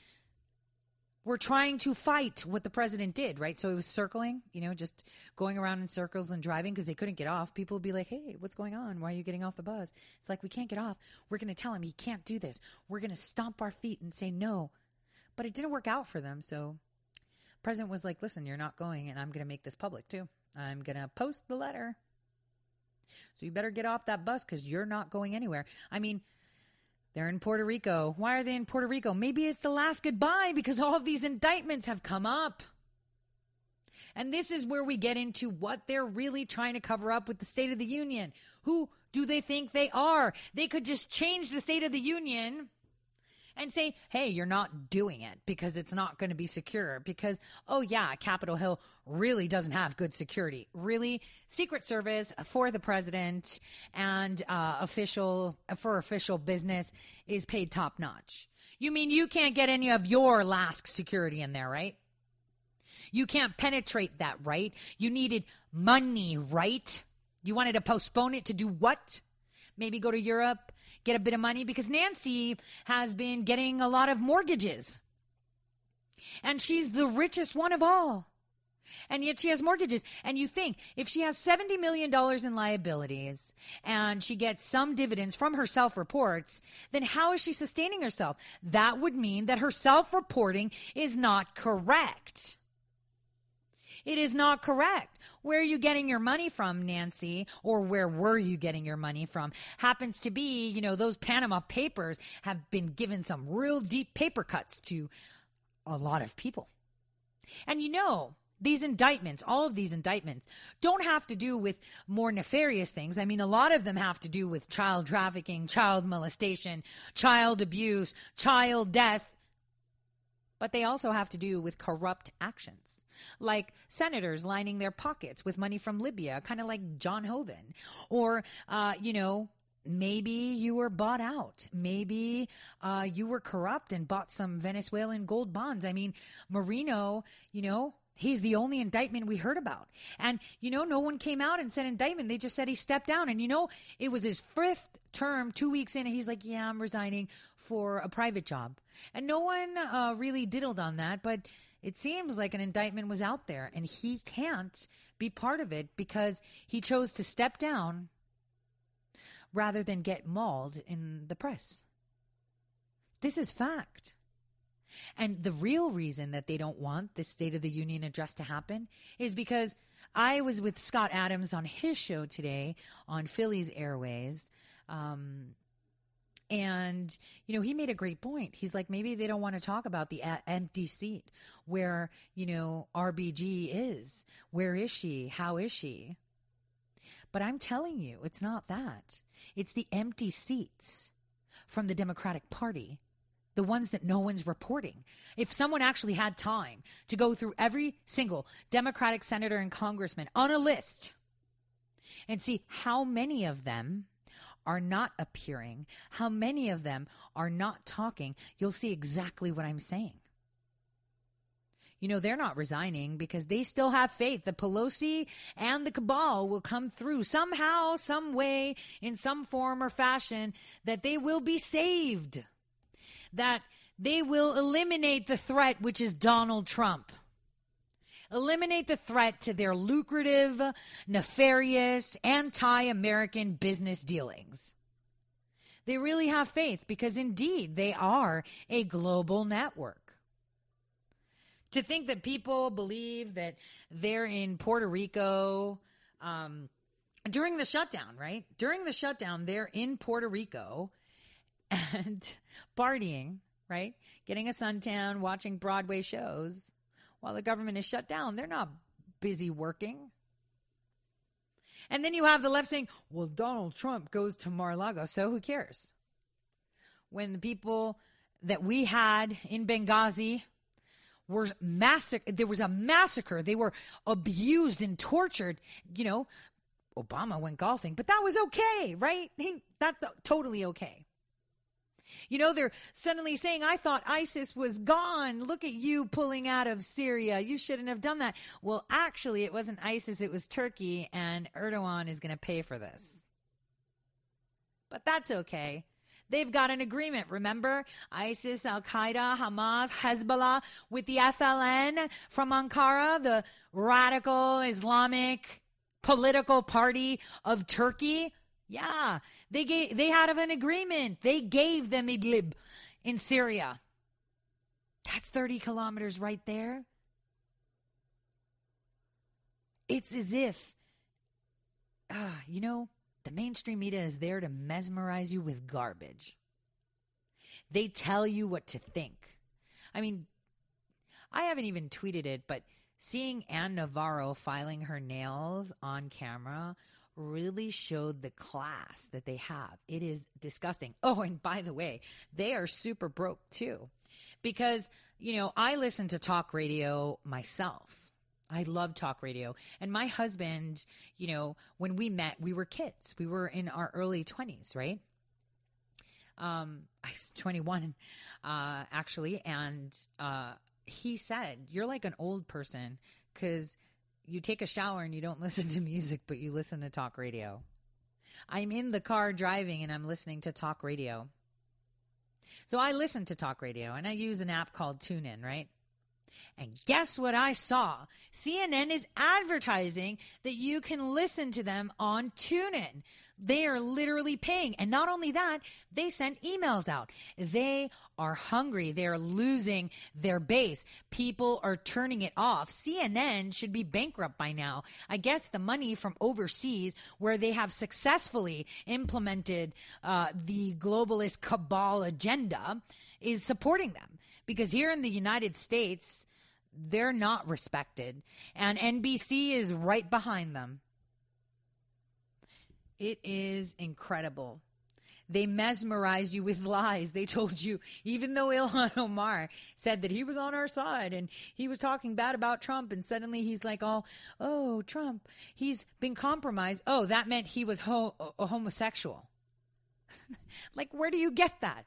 were trying to fight what the president did, right? So it was circling, you know, just going around in circles and driving because they couldn't get off. People would be like, hey, what's going on? Why are you getting off the bus? It's like, we can't get off. We're going to tell him he can't do this. We're going to stomp our feet and say no. But it didn't work out for them. So president was like, listen, you're not going, and I'm going to make this public too. I'm going to post the letter. So you better get off that bus because you're not going anywhere. I mean, they're in Puerto Rico. Why are they in Puerto Rico? Maybe it's the last goodbye because all of these indictments have come up. And this is where we get into what they're really trying to cover up with the State of the Union. Who do they think they are? They could just change the State of the Union and say, hey, you're not doing it because it's not going to be secure. Because, oh, yeah, Capitol Hill really doesn't have good security. Really, Secret Service for the president and uh, official for official business is paid top notch. You mean you can't get any of your last security in there, right? You can't penetrate that, right? You needed money, right? You wanted to postpone it to do what? Maybe go to Europe get a bit of money because Nancy has been getting a lot of mortgages. And she's the richest one of all. And yet she has mortgages. And you think if she has $70 million in liabilities and she gets some dividends from her self reports, then how is she sustaining herself? That would mean that her self reporting is not correct. It is not correct. Where are you getting your money from, Nancy? Or where were you getting your money from? Happens to be, you know, those Panama papers have been given some real deep paper cuts to a lot of people. And you know, these indictments, all of these indictments, don't have to do with more nefarious things. I mean, a lot of them have to do with child trafficking, child molestation, child abuse, child death, but they also have to do with corrupt actions like senators lining their pockets with money from Libya, kind of like John Hoeven, or, uh, you know, maybe you were bought out. Maybe uh, you were corrupt and bought some Venezuelan gold bonds. I mean, Marino, you know, He's the only indictment we heard about. And, you know, no one came out and said indictment. They just said he stepped down. And, you know, it was his fifth term, two weeks in, and he's like, yeah, I'm resigning for a private job. And no one uh, really diddled on that. But it seems like an indictment was out there and he can't be part of it because he chose to step down rather than get mauled in the press. This is fact. And the real reason that they don't want this State of the Union address to happen is because I was with Scott Adams on his show today on Phillies Airways. Um, and, you know, he made a great point. He's like, maybe they don't want to talk about the empty seat where, you know, RBG is. Where is she? How is she? But I'm telling you, it's not that. It's the empty seats from the Democratic Party, the ones that no one's reporting. If someone actually had time to go through every single Democratic senator and congressman on a list and see how many of them are not appearing, how many of them are not talking, you'll see exactly what I'm saying. You know, they're not resigning because they still have faith that Pelosi and the cabal will come through somehow, some way, in some form or fashion, that they will be saved, that they will eliminate the threat, which is Donald Trump eliminate the threat to their lucrative, nefarious, anti American business dealings. They really have faith because indeed they are a global network. To think that people believe that they're in Puerto Rico um, during the shutdown, right? During the shutdown, they're in Puerto Rico and partying, right? Getting a suntan, watching Broadway shows while the government is shut down. They're not busy working. And then you have the left saying, well, Donald Trump goes to Mar a Lago, so who cares? When the people that we had in Benghazi were massacred. There was a massacre. They were abused and tortured. You know, Obama went golfing, but that was okay, right? That's totally okay. You know, they're suddenly saying, I thought ISIS was gone. Look at you pulling out of Syria. You shouldn't have done that. Well, actually, it wasn't ISIS, it was Turkey, and Erdogan is going to pay for this. But that's okay. They've got an agreement, remember? ISIS, Al Qaeda, Hamas, Hezbollah with the FLN from Ankara, the radical Islamic political party of Turkey. Yeah, they gave, they had an agreement. They gave them Idlib in Syria. That's 30 kilometers right there. It's as if, uh, you know, the mainstream media is there to mesmerize you with garbage. They tell you what to think. I mean, I haven't even tweeted it, but seeing Ana Navarro filing her nails on camera really showed the class that they have. It is disgusting. Oh, and by the way, they are super broke too. Because, you know, I listen to talk radio myself. I love talk radio. And my husband, you know, when we met, we were kids. We were in our early 20s, right? Um, I was 21, uh, actually. And, uh, he said, You're like an old person because you take a shower and you don't listen to music, but you listen to talk radio. I'm in the car driving and I'm listening to talk radio. So I listen to talk radio and I use an app called TuneIn, right? And guess what I saw? CNN is advertising that you can listen to them on TuneIn. They are literally paying. And not only that, they send emails out. They are hungry. They're losing their base. People are turning it off. CNN should be bankrupt by now. I guess the money from overseas, where they have successfully implemented uh, the globalist cabal agenda, is supporting them. Because here in the United States, they're not respected. And NBC is right behind them. It is incredible. They mesmerize you with lies. They told you, even though Ilhan Omar said that he was on our side and he was talking bad about Trump, and suddenly he's like, "Oh, oh, Trump, he's been compromised." Oh, that meant he was ho- a homosexual. like, where do you get that?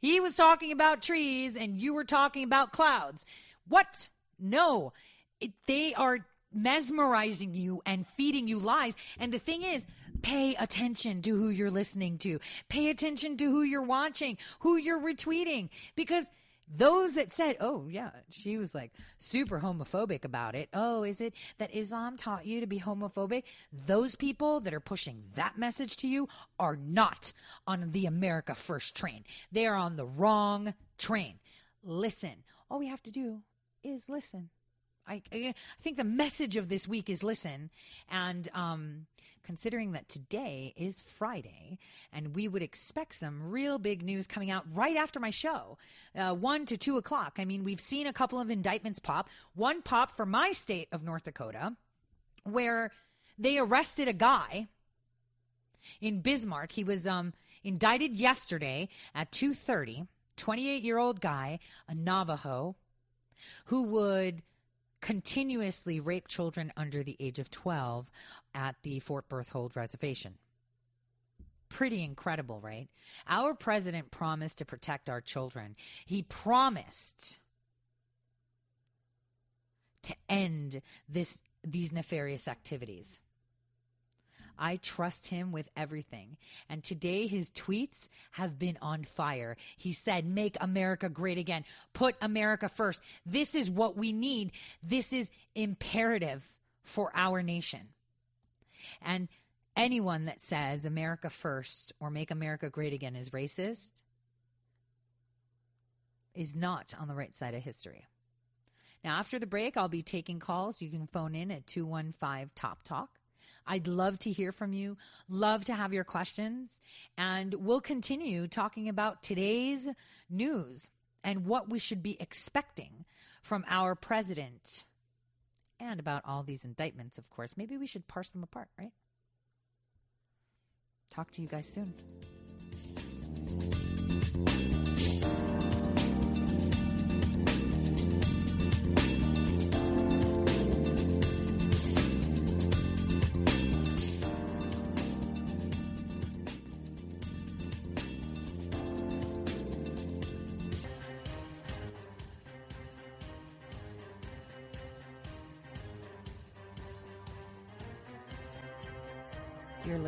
He was talking about trees, and you were talking about clouds. What? No, it, they are mesmerizing you and feeding you lies. And the thing is, pay attention to who you're listening to. Pay attention to who you're watching, who you're retweeting, because those that said, oh, yeah, she was like super homophobic about it. Oh, is it that Islam taught you to be homophobic? Those people that are pushing that message to you are not on the America First train. They are on the wrong train. Listen. All we have to do is listen. I, I think the message of this week is listen. And um, considering that today is Friday and we would expect some real big news coming out right after my show, uh, 1 to 2 o'clock. I mean, we've seen a couple of indictments pop. One pop for my state of North Dakota where they arrested a guy in Bismarck. He was um, indicted yesterday at 2.30, 28-year-old guy, a Navajo, who would – continuously rape children under the age of 12 at the Fort Berthold Reservation. Pretty incredible, right? Our president promised to protect our children. He promised to end this these nefarious activities. I trust him with everything. And today his tweets have been on fire. He said, make America great again. Put America first. This is what we need. This is imperative for our nation. And anyone that says America first or make America great again is racist is not on the right side of history. Now, after the break, I'll be taking calls. You can phone in at 215 Top Talk. I'd love to hear from you, love to have your questions, and we'll continue talking about today's news and what we should be expecting from our president and about all these indictments, of course. Maybe we should parse them apart, right? Talk to you guys soon.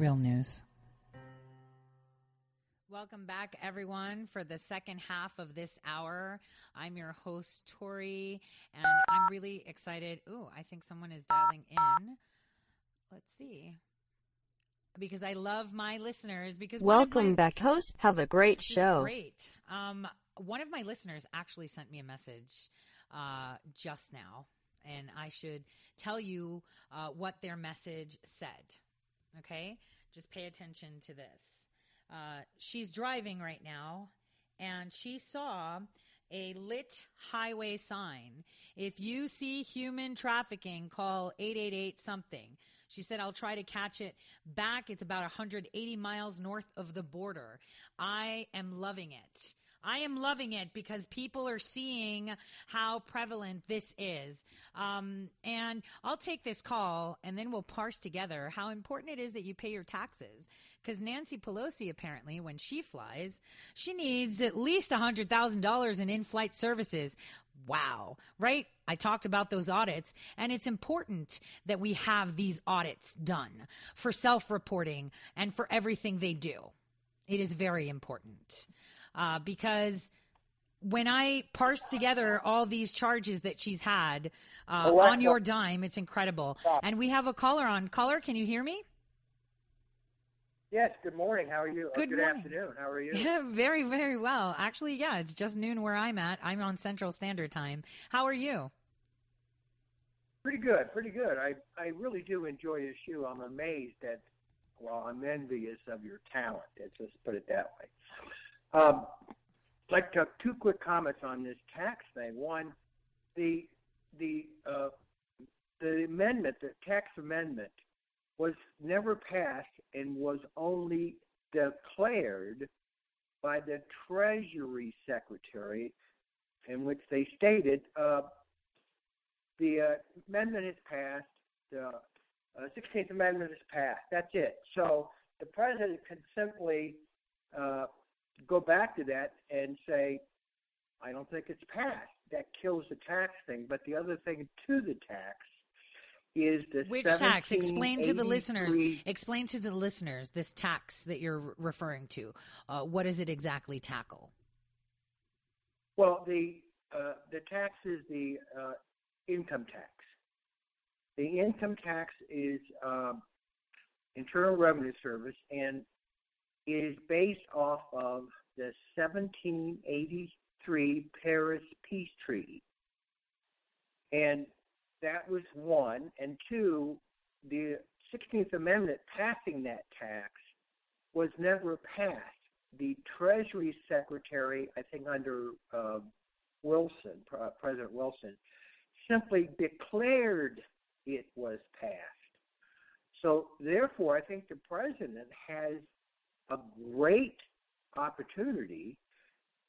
Real news. Welcome back, everyone, for the second half of this hour. I'm your host, Tore, and I'm really excited. Ooh, I think someone is dialing in. Let's see. Because I love my listeners. Because one of Welcome my- back, host. Have a great this is show. great. Um, one of my listeners actually sent me a message uh, just now, and I should tell you uh, what their message said. Okay, just pay attention to this. Uh, she's driving right now, and she saw a lit highway sign. If you see human trafficking, call 888 something. She said, I'll try to catch it back. It's about 180 miles north of the border. I am loving it. I am loving it because people are seeing how prevalent this is. Um, and I'll take this call and then we'll parse together how important it is that you pay your taxes. Because Nancy Pelosi, apparently, when she flies, she needs at least $100,000 in in flight services. Wow, right? I talked about those audits, and it's important that we have these audits done for self reporting and for everything they do. It is very important uh, because when I parse together all these charges that she's had uh, on your dime, it's incredible. And we have a caller on. Caller, can you hear me? Yes, good morning. How are you? Good good morning. afternoon. How are you? Yeah, very, very well. Actually, yeah, it's just noon where I'm at. I'm on Central Standard Time. How are you? Pretty good, pretty good. I I really do enjoy your show. I'm amazed at, well, I'm envious of your talent. Let's just put it that way. Um, like to have two quick comments on this tax thing. One, the the uh, the amendment, the tax amendment, was never passed and was only declared by the Treasury Secretary, in which they stated. Uh, the uh, amendment is passed. The uh, 16th Amendment is passed. That's it. So the president can simply uh, go back to that and say, I don't think it's passed. That kills the tax thing. But the other thing to the tax is the Which tax? Explain to the listeners. Explain to the listeners this tax that you're referring to. Uh, what does it exactly tackle? Well, the uh, the tax is the uh, income tax. The income tax is um, Internal Revenue Service, and it is based off of the 1783 Paris Peace Treaty. And that was one. And two, the 16th Amendment passing that tax was never passed. The Treasury Secretary, I think under uh, Wilson, President Wilson, simply declared it was passed. So, therefore, I think the president has a great opportunity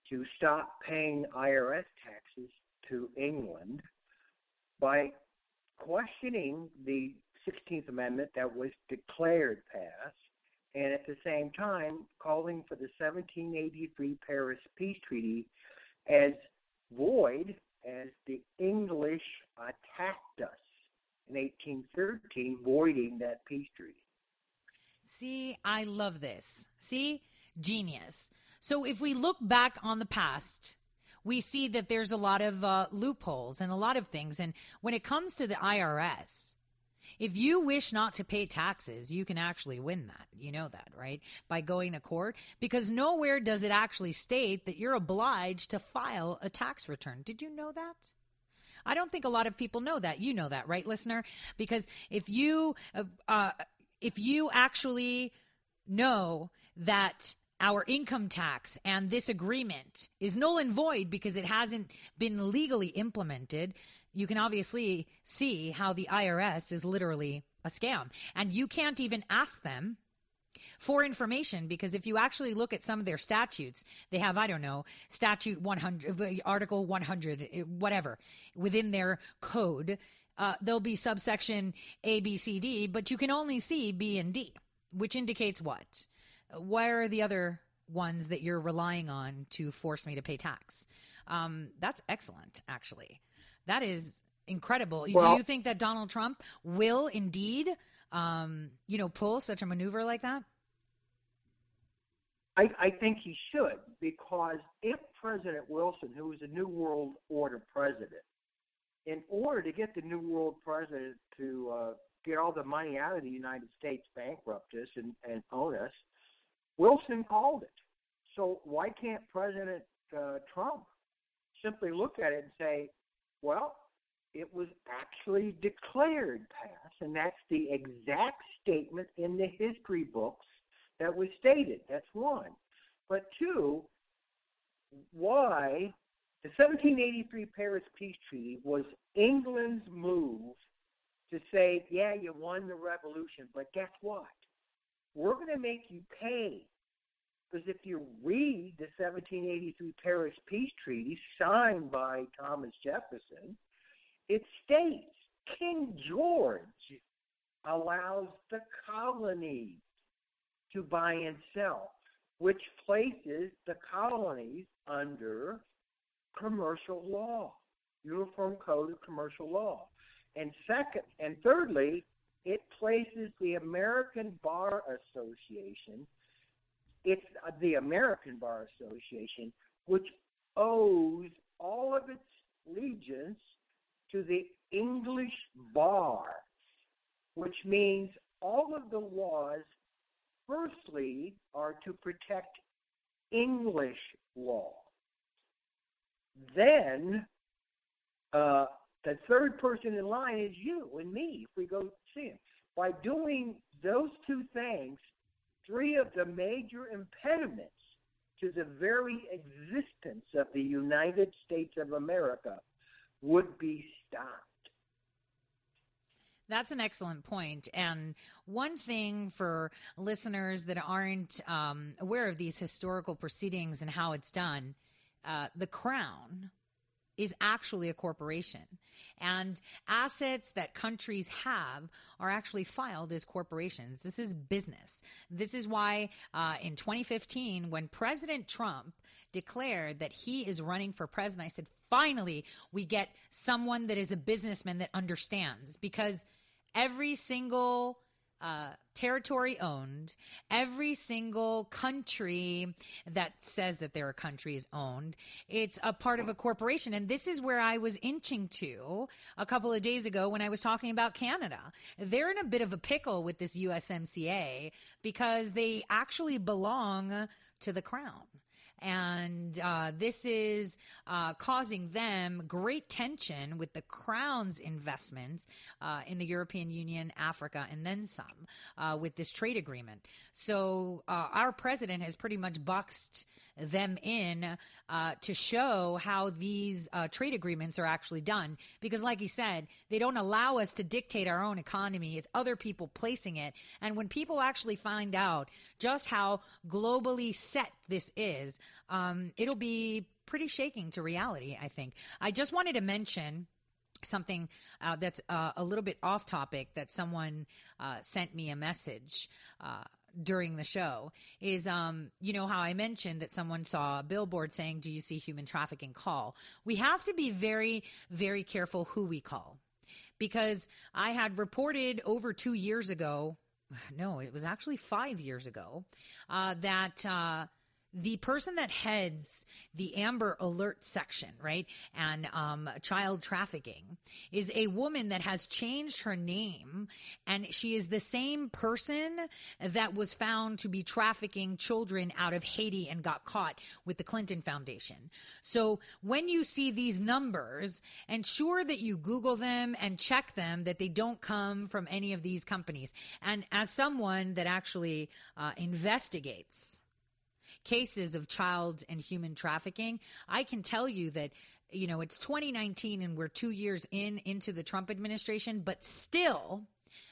to stop paying IRS taxes to England by questioning the 16th Amendment that was declared passed, and at the same time calling for the 1783 Paris Peace Treaty as void as the English attacked us in 1813, voiding that peace treaty. See, I love this. See, genius. So if we look back on the past, we see that there's a lot of uh, loopholes and a lot of things. And when it comes to the IRS, if you wish not to pay taxes, you can actually win that. You know that, right? By going to court, because nowhere does it actually state that you're obliged to file a tax return. Did you know that? I don't think a lot of people know that. You know that, right, listener? Because if you, uh, uh, if you actually know that our income tax and this agreement is null and void because it hasn't been legally implemented, you can obviously see how the IRS is literally a scam. And you can't even ask them for information because if you actually look at some of their statutes, they have, I don't know, statute 100, article 100, whatever, within their code. Uh, there'll be subsection A, B, C, D, but you can only see B and D, which indicates what? Where are the other ones that you're relying on to force me to pay tax? Um, that's excellent, actually. That is incredible. Well- Do you think that Donald Trump will indeed, um, you know, pull such a maneuver like that? I, I think he should because if President Wilson, who is a New World Order president, in order to get the New World president to uh, get all the money out of the United States, bankrupt us and, and own us, Wilson called it. So why can't President uh, Trump simply look at it and say, well, it was actually declared pass, and that's the exact statement in the history books that was stated. That's one. But two, why the 1783 Paris Peace Treaty was England's move to say, yeah, you won the revolution, but guess what? We're going to make you pay. Because if you read the 1783 Paris Peace Treaty signed by Thomas Jefferson, it states King George allows the colonies to buy and sell, which places the colonies under commercial law, Uniform Code of Commercial Law. And second and thirdly, it places the American Bar Association, it's the American Bar Association, which owes all of its allegiance to the English bar, which means all of the laws, firstly, are to protect English law. Then, uh, the third person in line is you and me if we go see him. By doing those two things, three of the major impediments to the very existence of the United States of America would be stopped. That's an excellent point. And one thing for listeners that aren't um, aware of these historical proceedings and how it's done, uh, the crown is actually a corporation. And assets that countries have are actually filed as corporations. This is business. This is why uh, in 2015, when President Trump declared that he is running for president, I said, finally, we get someone that is a businessman that understands because every single uh, territory owned, every single country that says that they're a country is owned. It's a part of a corporation. And this is where I was inching to a couple of days ago when I was talking about Canada. They're in a bit of a pickle with this USMCA because they actually belong to the crown and uh, this is uh, causing them great tension with the Crown's investments uh, in the European Union, Africa, and then some uh, with this trade agreement. So uh, our president has pretty much boxed them in uh, to show how these uh, trade agreements are actually done. Because, like he said, they don't allow us to dictate our own economy. It's other people placing it. And when people actually find out just how globally set this is, um, it'll be pretty shaking to reality, I think. I just wanted to mention something uh, that's uh, a little bit off topic that someone uh, sent me a message uh, during the show is um you know how i mentioned that someone saw a billboard saying do you see human trafficking? call. We have to be very very careful who we call. Because i had reported over 2 years ago no it was actually 5 years ago uh, that uh, the person that heads the Amber Alert section, right, and um, child trafficking is a woman that has changed her name, and she is the same person that was found to be trafficking children out of Haiti and got caught with the Clinton Foundation. So when you see these numbers, ensure that you Google them and check them that they don't come from any of these companies. And as someone that actually uh, investigates cases of child and human trafficking, I can tell you that you know, it's 2019 and we're two years in into the Trump administration, but still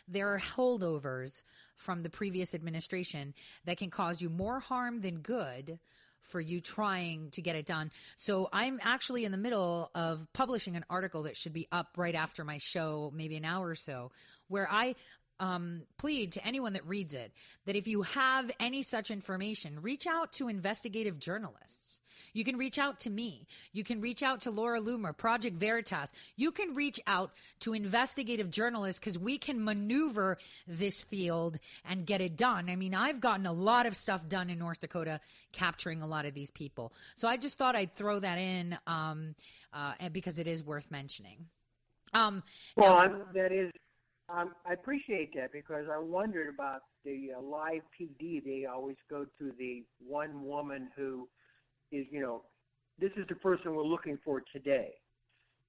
there are holdovers from the previous administration that can cause you more harm than good for you trying to get it done. So I'm actually in the middle of publishing an article that should be up right after my show, maybe an hour or so, where I um, plead to anyone that reads it that if you have any such information, reach out to investigative journalists. You can reach out to me. You can reach out to Laura Loomer, Project Veritas. You can reach out to investigative journalists because we can maneuver this field and get it done. I mean, I've gotten a lot of stuff done in North Dakota capturing a lot of these people. So I just thought I'd throw that in um, uh, because it is worth mentioning. Um, well, now, that is um, I appreciate that because I wondered about the uh, live PD. They always go to the one woman who is, you know, this is the person we're looking for today.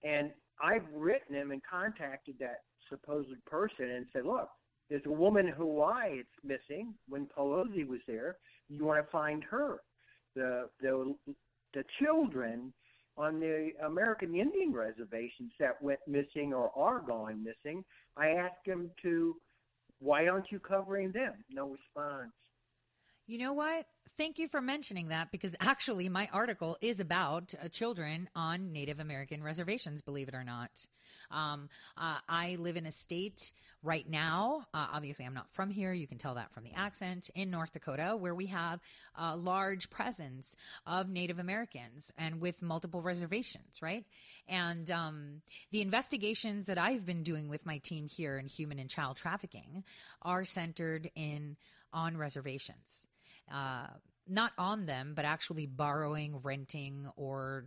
And I've written him and contacted that supposed person and said, look, there's a woman in Hawaii it's missing when Pelosi was there. You want to find her. The the the children on the American Indian reservations that went missing or are going missing, I asked him to, why aren't you covering them? No response. You know what? Thank you for mentioning that because actually my article is about uh, children on Native American reservations, believe it or not. Um, uh, I live in a state right now. Uh, obviously, I'm not from here. You can tell that from the accent in North Dakota, where we have a large presence of Native Americans and with multiple reservations, right? And um, the investigations that I've been doing with my team here in human and child trafficking are centered in on reservations. Uh, not on them, but actually borrowing, renting, or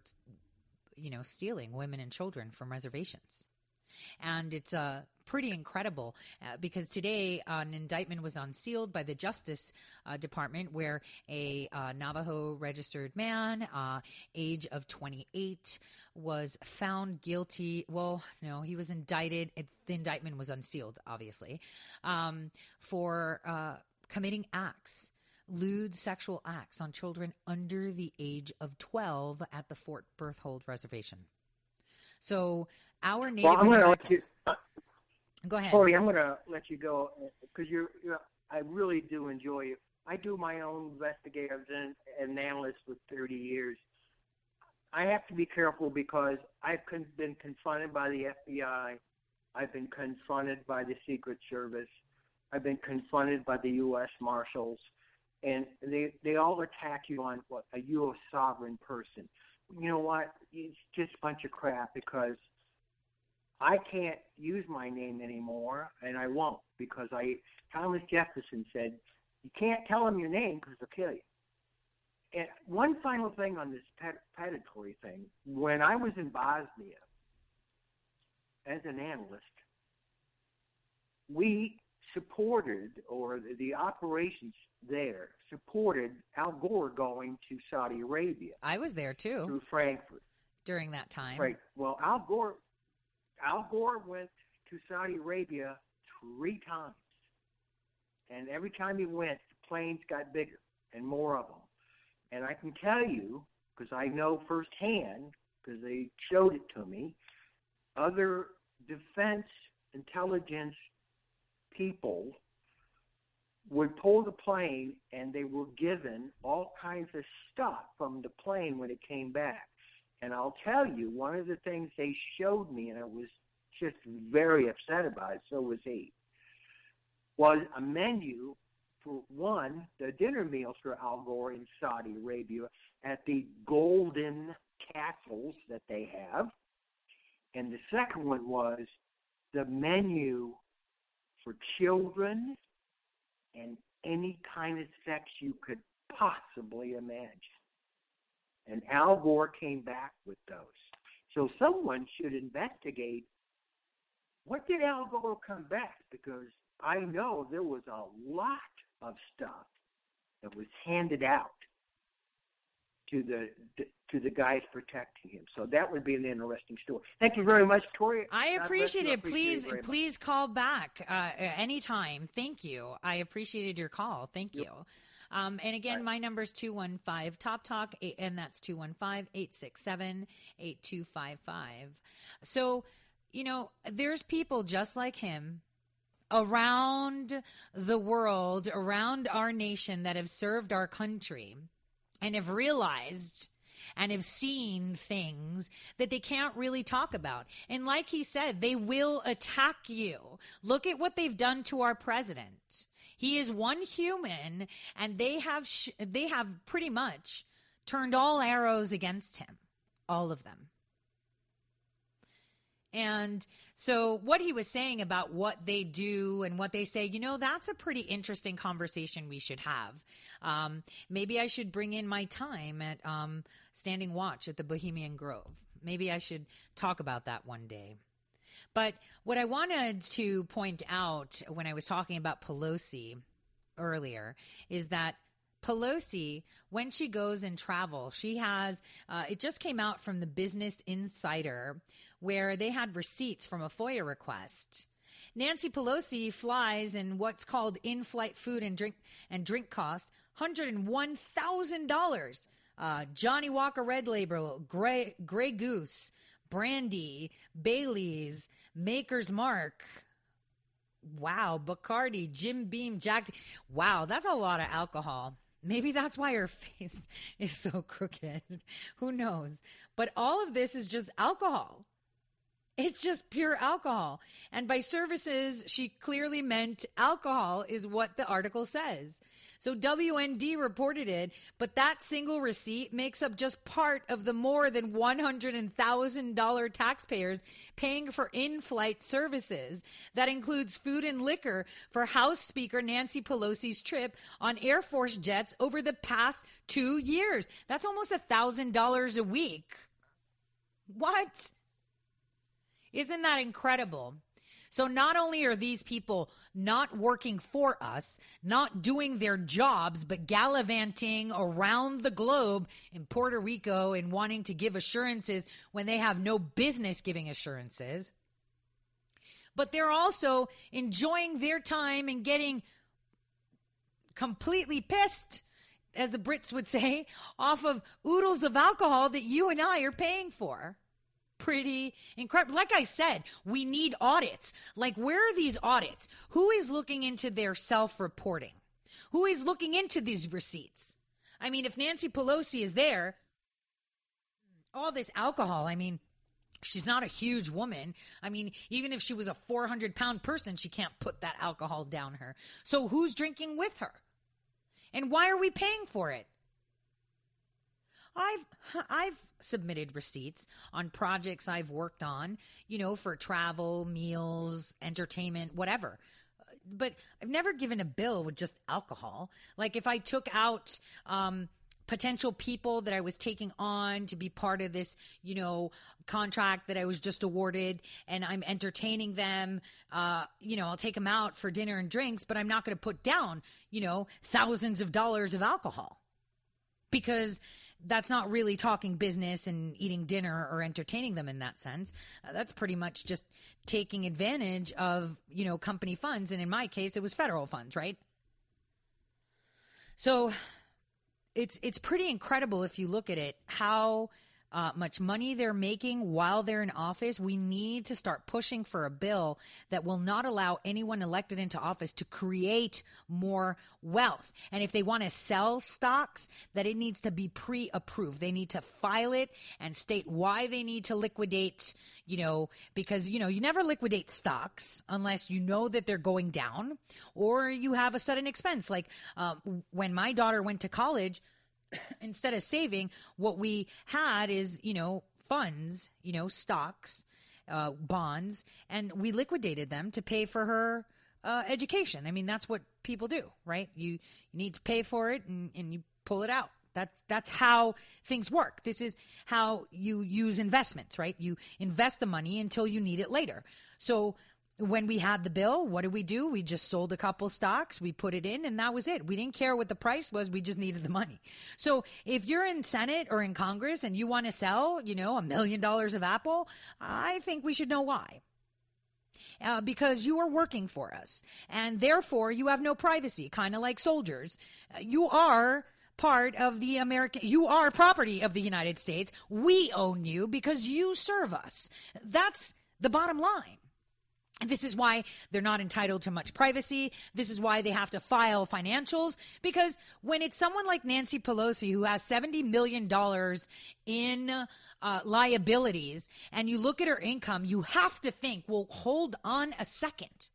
you know, stealing women and children from reservations. And it's uh, pretty incredible uh, because today uh, an indictment was unsealed by the Justice uh, Department where a uh, Navajo registered man, uh, age of 28, was found guilty. Well, no, he was indicted. It, the indictment was unsealed, obviously, um, for uh, committing acts lewd sexual acts on children under the age of 12 at the Fort Berthold Reservation. So our Native well, I'm Americans. You, uh, go ahead. Corey, I'm going to let you go because you're, you're, I really do enjoy it. I do my own investigative and, and analyst for 30 years. I have to be careful because I've con- been confronted by the FBI. I've been confronted by the Secret Service. I've been confronted by the U.S. Marshals and they they all attack you on what a sovereign person? You know what? It's just a bunch of crap because I can't use my name anymore, and I won't because I Thomas Jefferson said you can't tell them your name because they'll kill you. And one final thing on this predatory thing: when I was in Bosnia as an analyst, we supported, or the operations there supported Al Gore going to Saudi Arabia. I was there too. Through Frankfurt. During that time. Right. Well, Al Gore, Al Gore went to Saudi Arabia three times. And every time he went, the planes got bigger and more of them. And I can tell you, because I know firsthand, because they showed it to me, other defense intelligence people would pull the plane and they were given all kinds of stuff from the plane when it came back. And I'll tell you, one of the things they showed me, and I was just very upset about it, so was he, was a menu for one, the dinner meals for Al Gore in Saudi Arabia at the golden castles that they have. And the second one was the menu for children and any kind of sex you could possibly imagine. And Al Gore came back with those. So someone should investigate what did Al Gore come back? Because I know there was a lot of stuff that was handed out to the to the guys protecting him. So that would be an interesting story. Thank you very much, Tore. I appreciate it. Please, please call back uh, anytime. Thank you. I appreciated your call. Thank you. Um, and again, my number is 215 Top Talk, and that's 215 867 8255. So, you know, there's people just like him around the world, around our nation that have served our country and have realized and have seen things that they can't really talk about. And like he said, they will attack you. Look at what they've done to our president. He is one human and they have sh- they have pretty much turned all arrows against him. All of them. And so, what he was saying about what they do and what they say, you know, that's a pretty interesting conversation we should have. Um, maybe I should bring in my time at um, Standing Watch at the Bohemian Grove. Maybe I should talk about that one day. But what I wanted to point out when I was talking about Pelosi earlier is that Pelosi, when she goes and travel, she has, uh, it just came out from the Business Insider where they had receipts from a FOIA request. Nancy Pelosi flies in what's called in-flight food and drink and drink costs, hundred and one thousand dollars. Uh, Johnnie Walker Red Label, Gray Grey Goose, Brandy, Bailey's, Maker's Mark. Wow, Bacardi, Jim Beam, Jack. Wow, that's a lot of alcohol. Maybe that's why her face is so crooked. Who knows? But all of this is just alcohol. It's just pure alcohol. And by services, she clearly meant alcohol, is what the article says. So WND reported it, but that single receipt makes up just part of the more than $100,000 taxpayers paying for in flight services. That includes food and liquor for House Speaker Nancy Pelosi's trip on Air Force jets over the past two years. That's almost $1,000 a week. What? Isn't that incredible? So not only are these people not working for us, not doing their jobs, but gallivanting around the globe in Puerto Rico and wanting to give assurances when they have no business giving assurances. But they're also enjoying their time and getting completely pissed as the Brits would say, off of oodles of alcohol that you and I are paying for pretty incredible. Like I said, we need audits. Like, where are these audits? Who is looking into their self reporting? Who is looking into these receipts? I mean, if Nancy Pelosi is there, all this alcohol, I mean, she's not a huge woman. I mean, even if she was a 400 pound person, she can't put that alcohol down her. So who's drinking with her? And why are we paying for it? I've I've submitted receipts on projects I've worked on, you know, for travel, meals, entertainment, whatever. But I've never given a bill with just alcohol. Like if I took out um, potential people that I was taking on to be part of this, you know, contract that I was just awarded and I'm entertaining them, uh, you know, I'll take them out for dinner and drinks, but I'm not going to put down, you know, thousands of dollars of alcohol because that's not really talking business and eating dinner or entertaining them in that sense. Uh, that's pretty much just taking advantage of, you know, company funds. And in my case, it was federal funds, right? So it's, it's pretty incredible if you look at it, how uh, much money they're making while they're in office, we need to start pushing for a bill that will not allow anyone elected into office to create more wealth. And if they want to sell stocks, that it needs to be pre approved. They need to file it and state why they need to liquidate, you know, because, you know, you never liquidate stocks unless you know that they're going down or you have a sudden expense. Like um, when my daughter went to college, instead of saving, what we had is, you know, funds, you know, stocks, uh, bonds, and we liquidated them to pay for her uh, education. I mean, that's what people do, right? You you need to pay for it, and, and you pull it out. That's that's how things work. This is how you use investments, right? You invest the money until you need it later. So when we had the bill, what did we do? We just sold a couple stocks, we put it in, and that was it. We didn't care what the price was, we just needed the money. So if you're in Senate or in Congress and you want to sell, you know, a million dollars of Apple, I think we should know why. uh, because you are working for us. And therefore, you have no privacy, kind of like soldiers. You are part of the American, you are property of the United States. We own you because you serve us. That's the bottom line. This is why they're not entitled to much privacy. This is why they have to file financials. Because when it's someone like Nancy Pelosi who has $70 million in uh, liabilities and you look at her income, you have to think, well, hold on a second.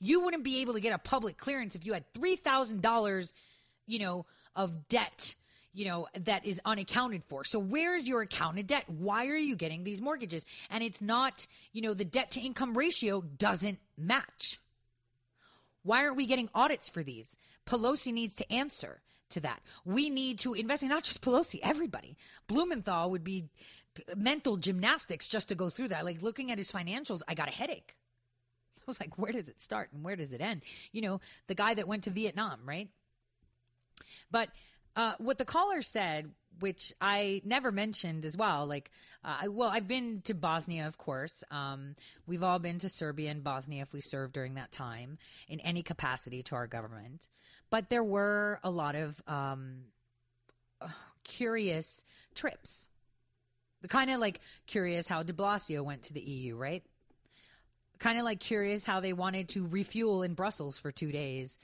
You wouldn't be able to get a public clearance if you had $3,000, you know, of debt you know, that is unaccounted for. So where's your accounted debt? Why are you getting these mortgages? And it's not, you know, the debt to income ratio doesn't match. Why aren't we getting audits for these? Pelosi needs to answer to that. We need to invest in not just Pelosi, everybody. Blumenthal would be mental gymnastics just to go through that. Like looking at his financials, I got a headache. I was like, where does it start and where does it end? You know, the guy that went to Vietnam, right? But uh, what the caller said, which I never mentioned as well, like, uh, well, I've been to Bosnia, of course. Um, we've all been to Serbia and Bosnia if we served during that time in any capacity to our government. But there were a lot of um, curious trips. Kind of like curious how de Blasio went to the EU, right? Kind of like curious how they wanted to refuel in Brussels for two days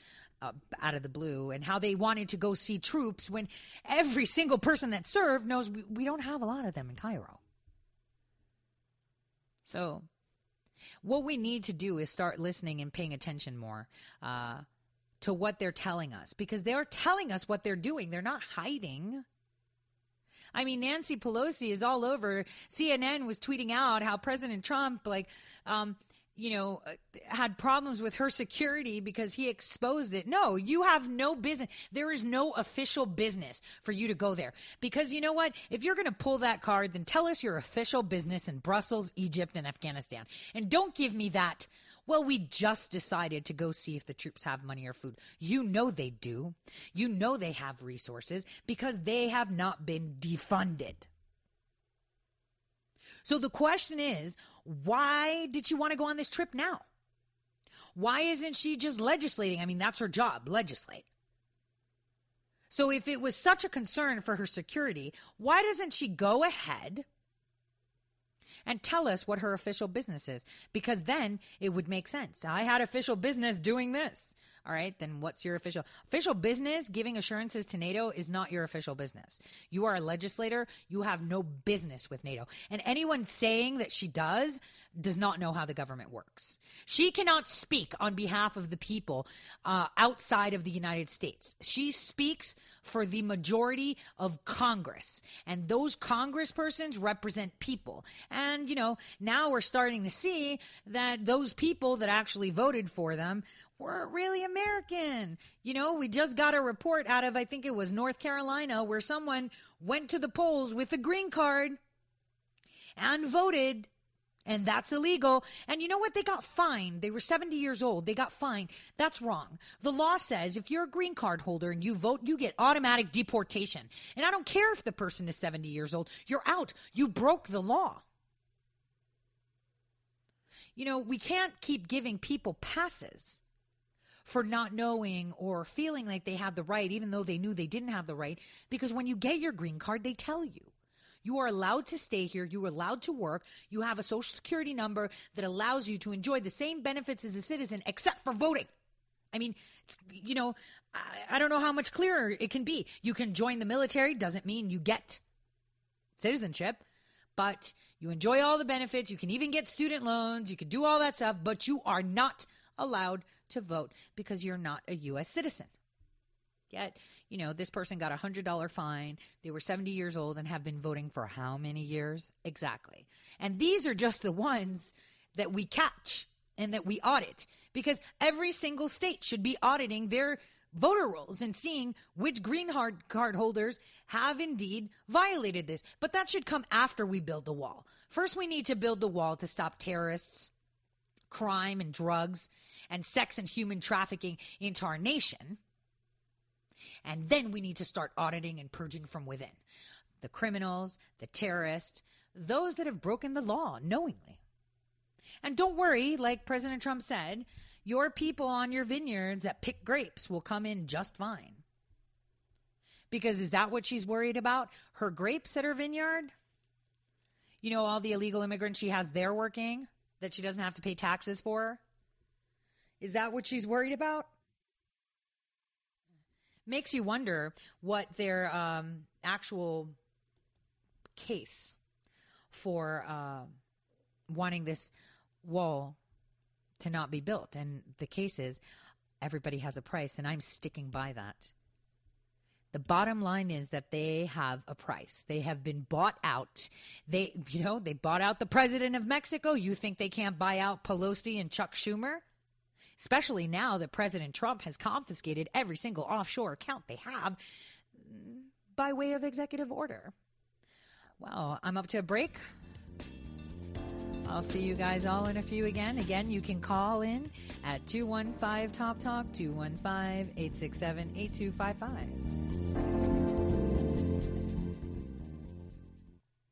uh, out of the blue and how they wanted to go see troops when every single person that served knows we, we don't have a lot of them in Cairo. So, what we need to do is start listening and paying attention more uh, to what they're telling us because they're telling us what they're doing. They're not hiding. I mean, Nancy Pelosi is all over. CNN was tweeting out how President Trump, like, um, you know, uh, had problems with her security because he exposed it. No, you have no business. There is no official business for you to go there. Because you know what? If you're going to pull that card, then tell us your official business in Brussels, Egypt, and Afghanistan. And don't give me that. Well, we just decided to go see if the troops have money or food. You know they do. You know they have resources because they have not been defunded. So the question is, why did she want to go on this trip now? Why isn't she just legislating? I mean, that's her job, legislate. So if it was such a concern for her security, why doesn't she go ahead and tell us what her official business is? Because then it would make sense. I had official business doing this. All right, then what's your official official business? Giving assurances to NATO is not your official business. You are a legislator. You have no business with NATO. And anyone saying that she does does not know how the government works. She cannot speak on behalf of the people uh, outside of the United States. She speaks for the majority of Congress. And those congresspersons represent people. And, you know, now we're starting to see that those people that actually voted for them weren't really American. You know, we just got a report out of, I think it was North Carolina, where someone went to the polls with a green card and voted. And that's illegal. And you know what? They got fined. They were 70 years old. They got fined. That's wrong. The law says if you're a green card holder and you vote, you get automatic deportation. And I don't care if the person is 70 years old. You're out. You broke the law. You know, we can't keep giving people passes for not knowing or feeling like they have the right, even though they knew they didn't have the right. Because when you get your green card, they tell you. You are allowed to stay here. You are allowed to work. You have a social security number that allows you to enjoy the same benefits as a citizen, except for voting. I mean, you know, I, I don't know how much clearer it can be. You can join the military, doesn't mean you get citizenship, but you enjoy all the benefits. You can even get student loans. You can do all that stuff, but you are not allowed to vote because you're not a U.S. citizen. Yet, you know, this person got a $100 fine. They were 70 years old and have been voting for how many years? Exactly. And these are just the ones that we catch and that we audit because every single state should be auditing their voter rolls and seeing which green card holders have indeed violated this. But that should come after we build the wall. First, we need to build the wall to stop terrorists, crime, and drugs and sex and human trafficking into our nation. And then we need to start auditing and purging from within the criminals, the terrorists, those that have broken the law knowingly. And don't worry, like President Trump said, your people on your vineyards that pick grapes will come in just fine. Because is that what she's worried about? Her grapes at her vineyard? You know, all the illegal immigrants she has there working that she doesn't have to pay taxes for? Is that what she's worried about? Makes you wonder what their um, actual case for uh, wanting this wall to not be built. And the case is everybody has a price, and I'm sticking by that. The bottom line is that they have a price. They have been bought out. They, you know, they bought out the president of Mexico. You think they can't buy out Pelosi and Chuck Schumer? Especially now that President Trump has confiscated every single offshore account they have by way of executive order. Well, I'm up to a break. I'll see you guys all in a few again. Again, you can call in at 215 Top Talk, 215 867 8255.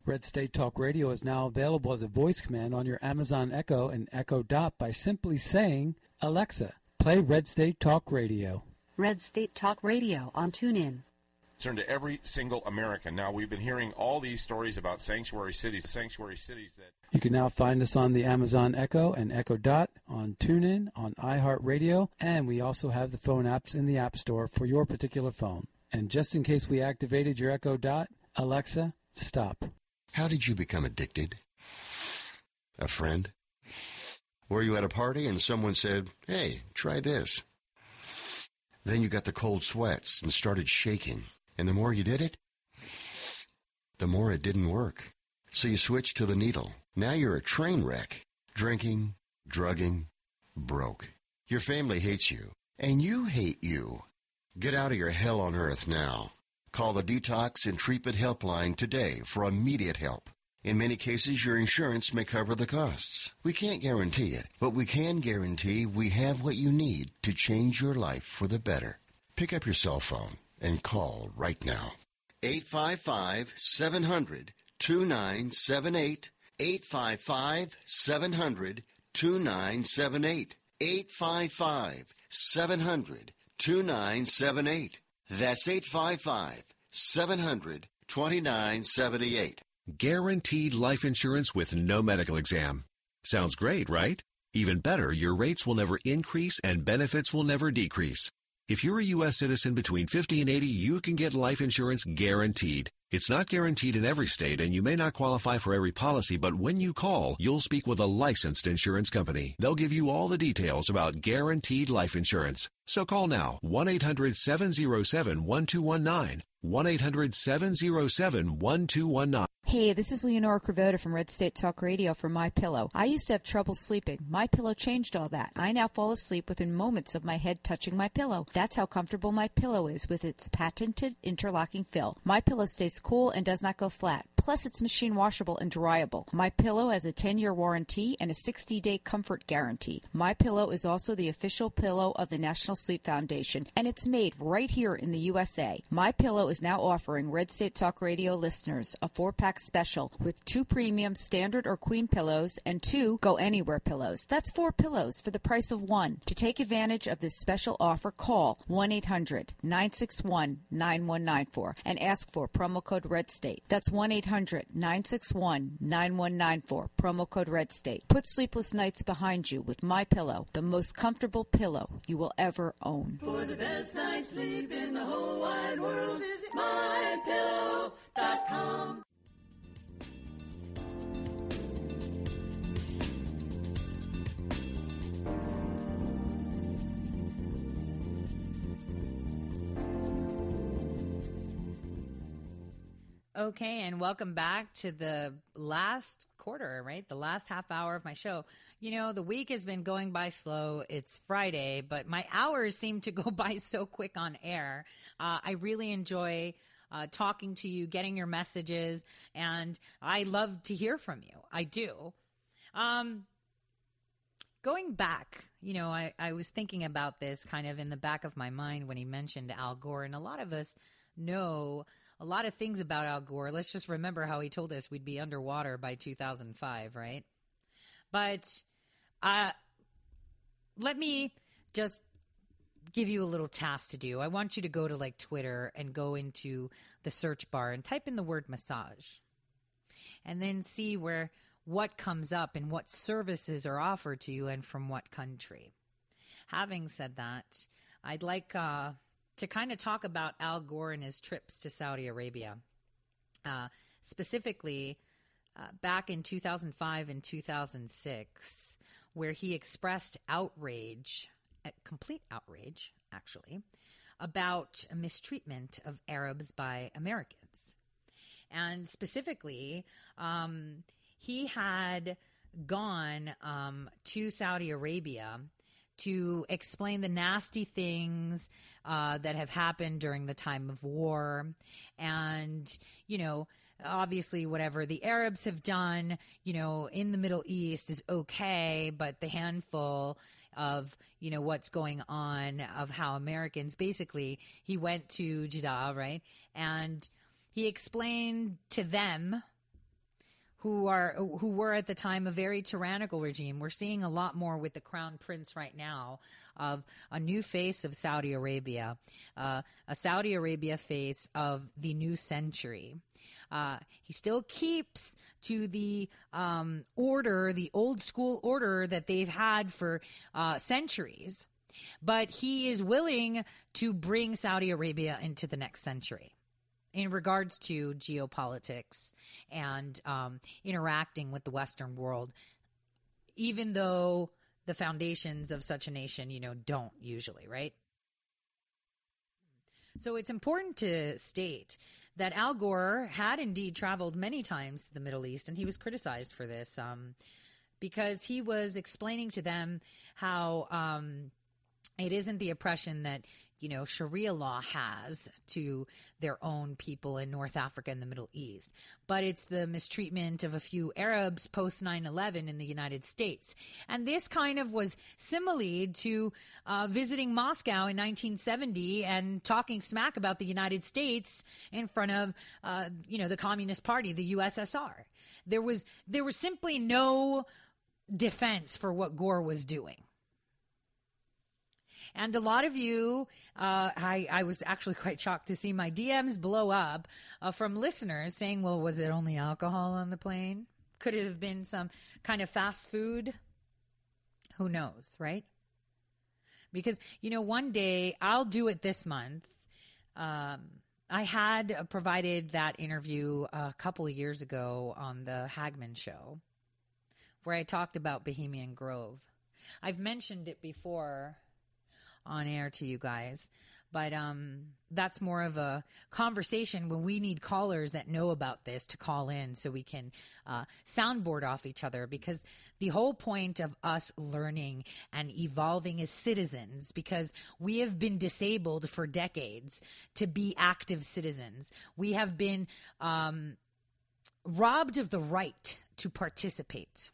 Red State Talk Radio is now available as a voice command on your Amazon Echo and Echo Dot by simply saying, Alexa, play Red State Talk Radio. Red State Talk Radio on TuneIn. Concern to every single American. Now, we've been hearing all these stories about sanctuary cities, sanctuary cities that. You can now find us on the Amazon Echo and Echo Dot, on TuneIn, on iHeartRadio, and we also have the phone apps in the App Store for your particular phone. And just in case we activated your Echo Dot, Alexa, stop. How did you become addicted? A friend? Were you at a party and someone said, hey, try this? Then you got the cold sweats and started shaking. And the more you did it, the more it didn't work. So you switched to the needle. Now you're a train wreck. Drinking, drugging, broke. Your family hates you. And you hate you. Get out of your hell on earth now. Call the Detox and Treatment Helpline today for immediate help. In many cases, your insurance may cover the costs. We can't guarantee it, but we can guarantee we have what you need to change your life for the better. Pick up your cell phone and call right now. 855 700 2978. 855 700 2978. 855 700 2978. That's 855 700 2978. Guaranteed life insurance with no medical exam. Sounds great, right? Even better, your rates will never increase and benefits will never decrease. If you're a U.S. citizen between 50 and 80, you can get life insurance guaranteed. It's not guaranteed in every state, and you may not qualify for every policy, but when you call, you'll speak with a licensed insurance company. They'll give you all the details about guaranteed life insurance. So call now 1 800 707 1219. 1 800 707 1219. Hey, this is Leonora Cravota from Red State Talk Radio for My Pillow. I used to have trouble sleeping. My Pillow changed all that. I now fall asleep within moments of my head touching my pillow. That's how comfortable My Pillow is with its patented interlocking fill. My Pillow stays cool and does not go flat. Plus, it's machine washable and dryable. My Pillow has a 10-year warranty and a 60-day comfort guarantee. My Pillow is also the official pillow of the National Sleep Foundation, and it's made right here in the USA. My Pillow is now offering Red State Talk Radio listeners a four-pack special with two premium standard or queen pillows and two go anywhere pillows. That's four pillows for the price of one. To take advantage of this special offer, call 1-800-961-9194 and ask for promo code Red State. That's 1-800-961-9194 promo code Red State. Put sleepless nights behind you with My Pillow, the most comfortable pillow you will ever own. For the best night's sleep in the whole wide world, visit mypillow.com. Okay, and welcome back to the last quarter, right? The last half hour of my show. You know, the week has been going by slow. It's Friday, but my hours seem to go by so quick on air. Uh, I really enjoy uh, talking to you, getting your messages, and I love to hear from you. I do. Um, going back, you know, I, I was thinking about this kind of in the back of my mind when he mentioned Al Gore, and a lot of us know a lot of things about Al Gore. Let's just remember how he told us we'd be underwater by 2005, right? But uh, let me just give you a little task to do. I want you to go to like Twitter and go into the search bar and type in the word massage. And then see where what comes up and what services are offered to you and from what country. Having said that, I'd like uh, to kind of talk about Al Gore and his trips to Saudi Arabia. Uh, specifically, uh, back in 2005 and 2006, where he expressed outrage, uh, complete outrage, actually, about mistreatment of Arabs by Americans. And specifically, um, he had gone um, to Saudi Arabia to explain the nasty things uh, that have happened during the time of war. And, you know, obviously, whatever the Arabs have done, you know, in the Middle East is okay, but the handful of you know what's going on of how Americans basically he went to Jeddah right and he explained to them who are who were at the time a very tyrannical regime. We're seeing a lot more with the crown prince right now of a new face of Saudi Arabia, uh, a Saudi Arabia face of the new century. Uh, he still keeps to the um, order, the old school order that they've had for uh, centuries, but he is willing to bring Saudi Arabia into the next century in regards to geopolitics and um, interacting with the Western world, even though the foundations of such a nation, you know, don't usually, right? So it's important to state that Al Gore had indeed traveled many times to the Middle East, and he was criticized for this um, because he was explaining to them how um, it isn't the oppression that you know, Sharia law has to their own people in North Africa and the Middle East. But it's the mistreatment of a few Arabs post 9 11 in the United States. And this kind of was similar to uh, visiting Moscow in 1970 and talking smack about the United States in front of, uh, you know, the Communist Party, the USSR. There was, there was simply no defense for what Gore was doing. And a lot of you, uh, I, I was actually quite shocked to see my DMs blow up uh, from listeners saying, well, was it only alcohol on the plane? Could it have been some kind of fast food? Who knows, right? Because, you know, one day I'll do it this month. Um, I had provided that interview a couple of years ago on the Hagmann show where I talked about Bohemian Grove. I've mentioned it before on air to you guys. But um, that's more of a conversation when we need callers that know about this to call in so we can uh, soundboard off each other because the whole point of us learning and evolving as citizens because we have been disabled for decades to be active citizens. We have been um, robbed of the right to participate.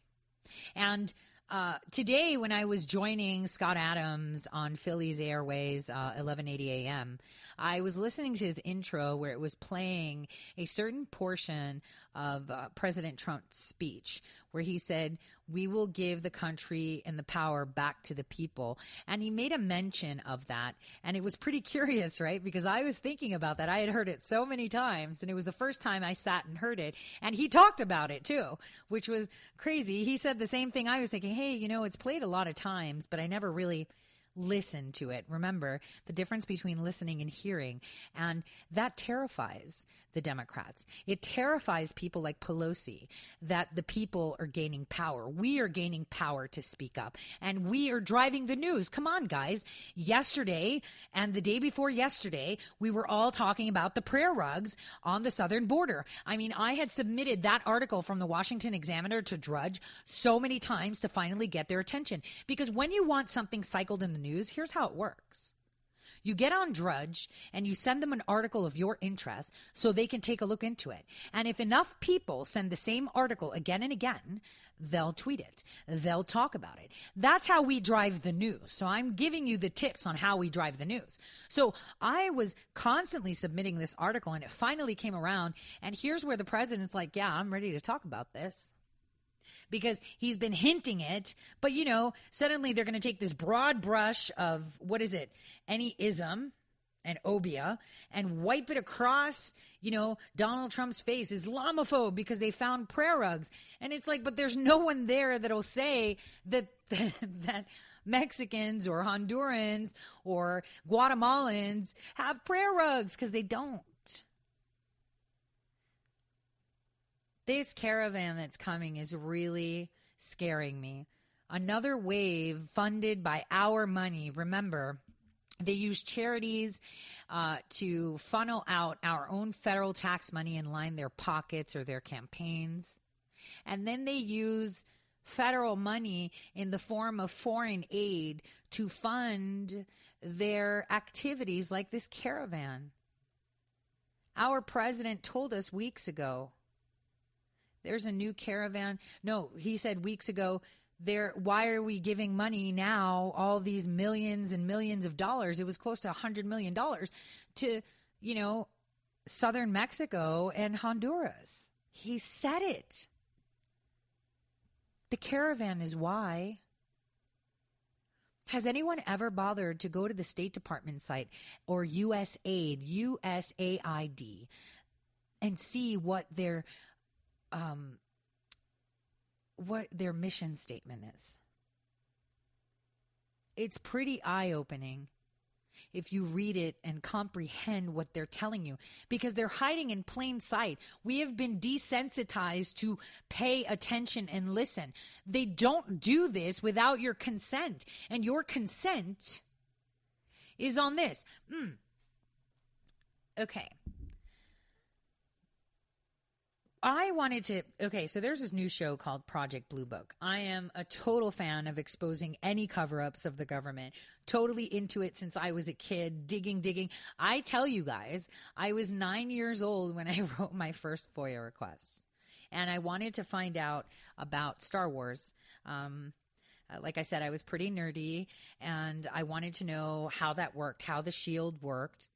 And uh, today, when I was joining Scott Adams on Philly's Airways, uh, 1180 a.m., I was listening to his intro where it was playing a certain portion of uh, President Trump's speech where he said, We will give the country and the power back to the people. And he made a mention of that. And it was pretty curious, right? Because I was thinking about that. I had heard it so many times, and it was the first time I sat and heard it. And he talked about it too, which was crazy. He said the same thing I was thinking, Hey, you know, it's played a lot of times, but I never really listen to it. Remember the difference between listening and hearing. And that terrifies the Democrats. It terrifies people like Pelosi that the people are gaining power. We are gaining power to speak up and we are driving the news. Come on, guys. Yesterday and the day before yesterday, we were all talking about the prayer rugs on the southern border. I mean, I had submitted that article from the Washington Examiner to Drudge so many times to finally get their attention because when you want something cycled in the news, here's how it works. You get on Drudge and you send them an article of your interest so they can take a look into it. And if enough people send the same article again and again, they'll tweet it. They'll talk about it. That's how we drive the news. So I'm giving you the tips on how we drive the news. So I was constantly submitting this article and it finally came around. And here's where the president's like, yeah, I'm ready to talk about this. Because he's been hinting it, but you know, suddenly they're going to take this broad brush of what is it? Any ism and obia and wipe it across, you know, Donald Trump's face, Islamophobe, because they found prayer rugs. And it's like, but there's no one there that'll say that, that Mexicans or Hondurans or Guatemalans have prayer rugs because they don't. This caravan that's coming is really scaring me. Another wave funded by our money. Remember, they use charities uh, to funnel out our own federal tax money and line their pockets or their campaigns. And then they use federal money in the form of foreign aid to fund their activities like this caravan. Our president told us weeks ago there's a new caravan. No, he said weeks ago there why are we giving money now all these millions and millions of dollars? It was close to a 100 million dollars to you know southern mexico and honduras. He said it. The caravan is why. Has anyone ever bothered to go to the State Department site or USAID, USAID, and see what their um, what their mission statement is. It's pretty eye opening if you read it and comprehend what they're telling you because they're hiding in plain sight. We have been desensitized to pay attention and listen. They don't do this without your consent, and your consent is on this. Mm. Okay. I wanted to. Okay, so there's this new show called Project Blue Book. I am a total fan of exposing any cover ups of the government. Totally into it since I was a kid, digging, digging. I tell you guys, I was nine years old when I wrote my first FOIA request. And I wanted to find out about Star Wars. Um, uh, like I said, I was pretty nerdy and I wanted to know how that worked, how the shield worked.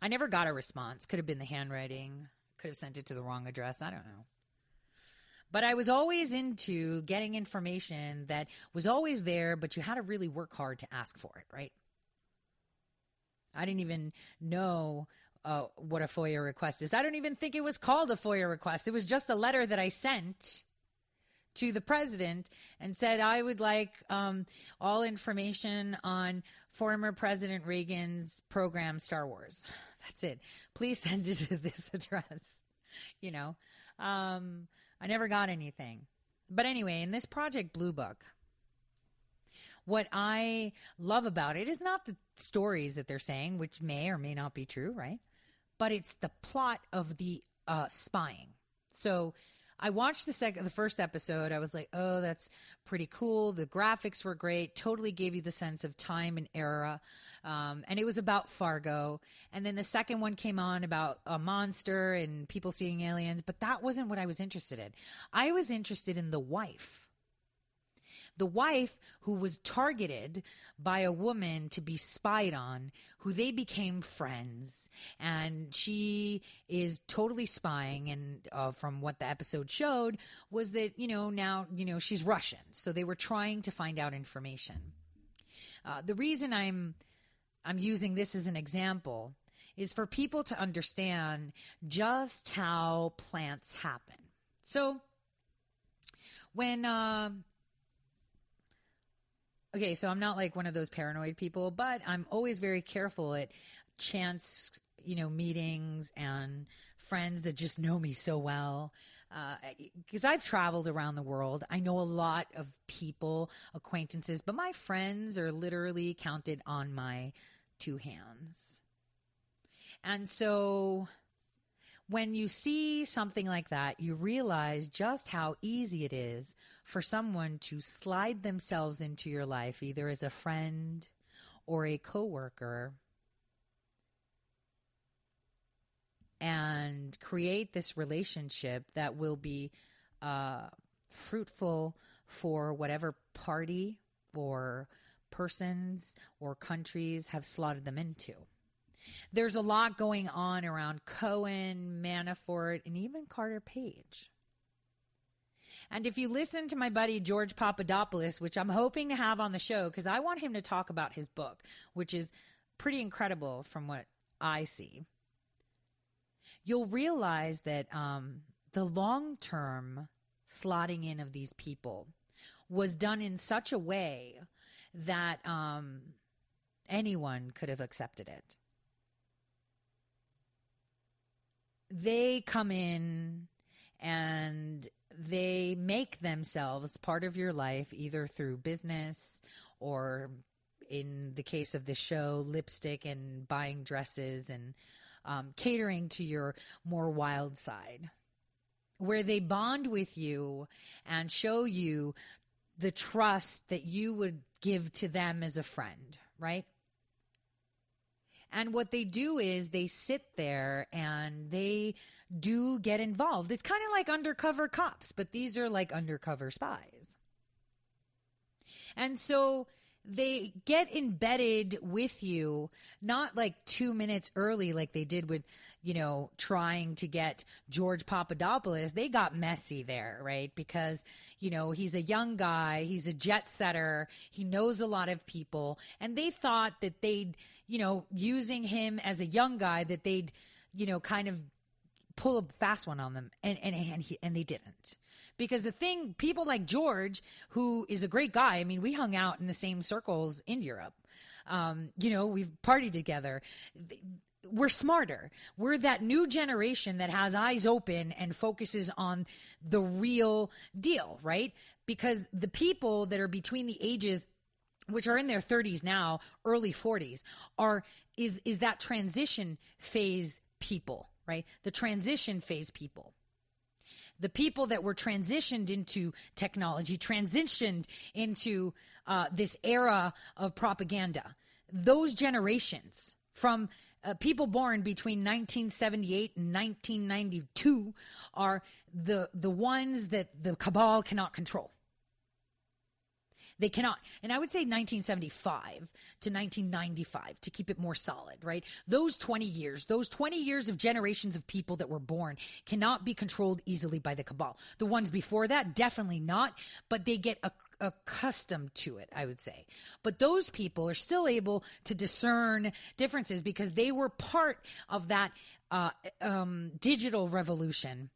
I never got a response. Could have been the handwriting. Could have sent it to the wrong address. I don't know. But I was always into getting information that was always there, but you had to really work hard to ask for it, right? I didn't even know uh, what a FOIA request is. I don't even think it was called a FOIA request. It was just a letter that I sent to the president and said, I would like um, all information on former President Reagan's program, Star Wars. That's it. Please send it to this address. You know, um, I never got anything. But anyway, in this project Blue Book, what I love about it is not the stories that they're saying, which may or may not be true, right? But it's the plot of the uh, spying. So I watched the second, the first episode. I was like, oh, that's pretty cool. The graphics were great. Totally gave you the sense of time and era. Um, and it was about Fargo. And then the second one came on about a monster and people seeing aliens. But that wasn't what I was interested in. I was interested in the wife the wife who was targeted by a woman to be spied on, who they became friends, and she is totally spying. And uh, from what the episode showed, was that you know now you know she's Russian, so they were trying to find out information. Uh, the reason I'm I'm using this as an example is for people to understand just how plants happen. So when uh, okay, so I'm not like one of those paranoid people, but I'm always very careful at chance, you know, meetings and friends that just know me so well. Because uh, I've traveled around the world, I know a lot of people, acquaintances, but my friends are literally counted on my two hands. And so when you see something like that, you realize just how easy it is for someone to slide themselves into your life, either as a friend or a coworker, and create this relationship that will be uh, fruitful for whatever party or persons or countries have slotted them into. There's a lot going on around Cohen, Manafort, and even Carter Page. And if you listen to my buddy George Papadopoulos, which I'm hoping to have on the show because I want him to talk about his book, which is pretty incredible from what I see, you'll realize that um, the long term slotting in of these people was done in such a way that um, anyone could have accepted it. They come in and they make themselves part of your life either through business or in the case of the show lipstick and buying dresses and um, catering to your more wild side. Where they bond with you and show you the trust that you would give to them as a friend right and what they do is they sit there and they do get involved. It's kind of like undercover cops, but these are like undercover spies. And so they get embedded with you, not like two minutes early, like they did with, you know, trying to get George Papadopoulos. They got messy there, right? Because, you know, he's a young guy, he's a jet setter, he knows a lot of people, and they thought that they'd, you know, using him as a young guy, that they'd, you know, kind of pull a fast one on them, and and and, he, and they didn't. Because the thing, people like George, who is a great guy. I mean, we hung out in the same circles in Europe. Um, you know, we've partied together. We're smarter. We're that new generation that has eyes open and focuses on the real deal, right? Because the people that are between the ages which are in their 30s now, early 40s, are is is that transition phase people, right? The transition phase people. The people that were transitioned into technology, transitioned into uh, this era of propaganda. Those generations from uh, people born between 1978 and 1992 are the the ones that the cabal cannot control they cannot, and I would say 1975 to 1995 to keep it more solid, right? Those 20 years, those 20 years of generations of people that were born cannot be controlled easily by the cabal. The ones before that, definitely not, but they get accustomed to it, I would say. But those people are still able to discern differences because they were part of that uh, um, digital revolution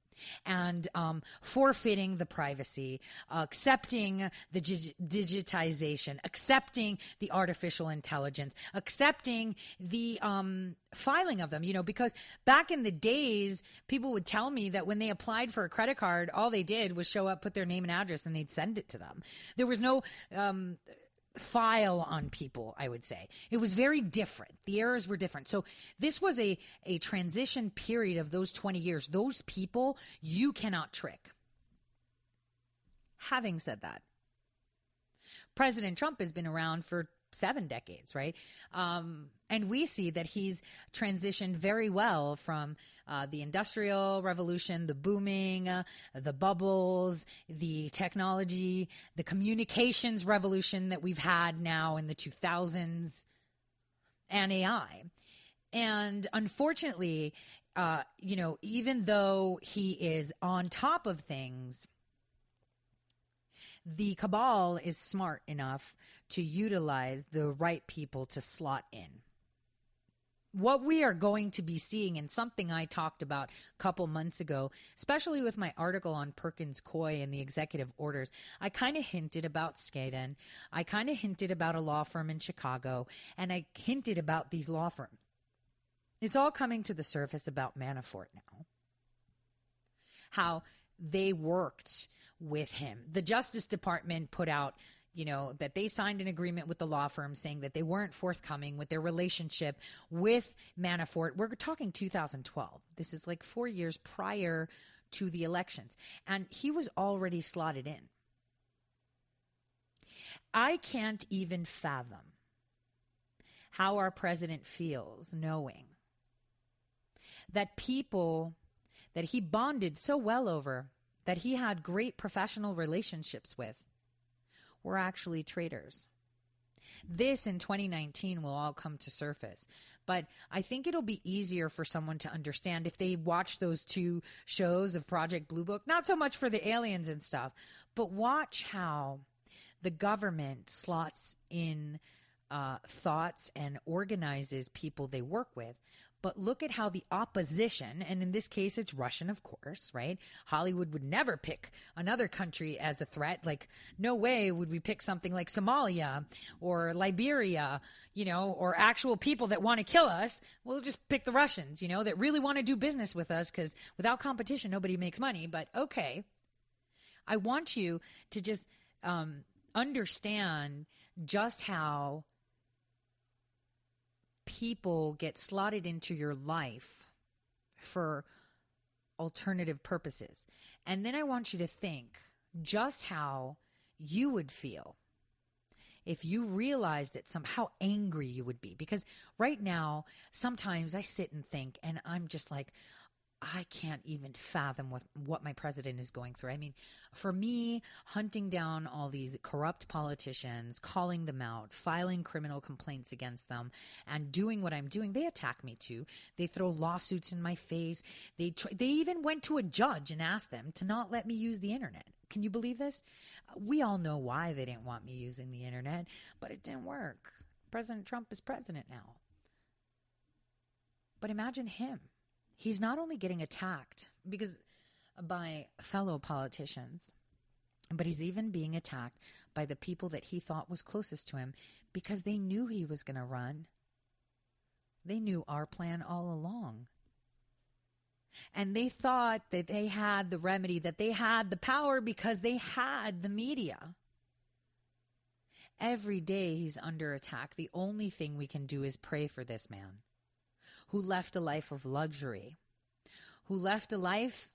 and um, forfeiting the privacy, uh, accepting the dig- digitization, accepting the artificial intelligence, accepting the um, filing of them. You know, because back in the days, people would tell me that when they applied for a credit card, all they did was show up, put their name and address, and they'd send it to them. There was no um, file on people, I would say. It was very different. The errors were different. So this was a, a transition period of those 20 years. Those people you cannot trick. Having said that, President Trump has been around for seven decades, right? Um, and we see that he's transitioned very well from uh, the industrial revolution, the booming, uh, the bubbles, the technology, the communications revolution that we've had now in the 2000s, and AI. And unfortunately, uh, you know, even though he is on top of things, the cabal is smart enough to utilize the right people to slot in. What we are going to be seeing, and something I talked about a couple months ago, especially with my article on Perkins Coie and the executive orders, I kind of hinted about Skadden. I kind of hinted about a law firm in Chicago, and I hinted about these law firms. It's all coming to the surface about Manafort now. How they worked with him. The Justice Department put out, you know, that they signed an agreement with the law firm saying that they weren't forthcoming with their relationship with Manafort. We're talking 2012. This is like four years prior to the elections. And he was already slotted in. I can't even fathom how our president feels knowing that people that he bonded so well over that he had great professional relationships with were actually traitors. This in 2019 will all come to surface. But I think it'll be easier for someone to understand if they watch those two shows of Project Blue Book. Not so much for the aliens and stuff, but watch how the government slots in uh, thoughts and organizes people they work with. But look at how the opposition, and in this case, it's Russian, of course, right? Hollywood would never pick another country as a threat. Like, no way would we pick something like Somalia or Liberia, you know, or actual people that want to kill us. We'll just pick the Russians, you know, that really want to do business with us because without competition, nobody makes money. But okay. I want you to just um, understand just how people get slotted into your life for alternative purposes. And then I want you to think just how you would feel if you realized that somehow how angry you would be. Because right now, sometimes I sit and think, and I'm just like, I can't even fathom what, what my president is going through. I mean, for me, hunting down all these corrupt politicians, calling them out, filing criminal complaints against them, and doing what I'm doing, they attack me too. They throw lawsuits in my face. They tr- they even went to a judge and asked them to not let me use the internet. Can you believe this? We all know why they didn't want me using the internet, but it didn't work. President Trump is president now. But imagine him he's not only getting attacked because by fellow politicians, but he's even being attacked by the people that he thought was closest to him because they knew he was going to run. They knew our plan all along. And they thought that they had the remedy, that they had the power because they had the media. Every day he's under attack. The only thing we can do is pray for this man who left a life of luxury, who left a life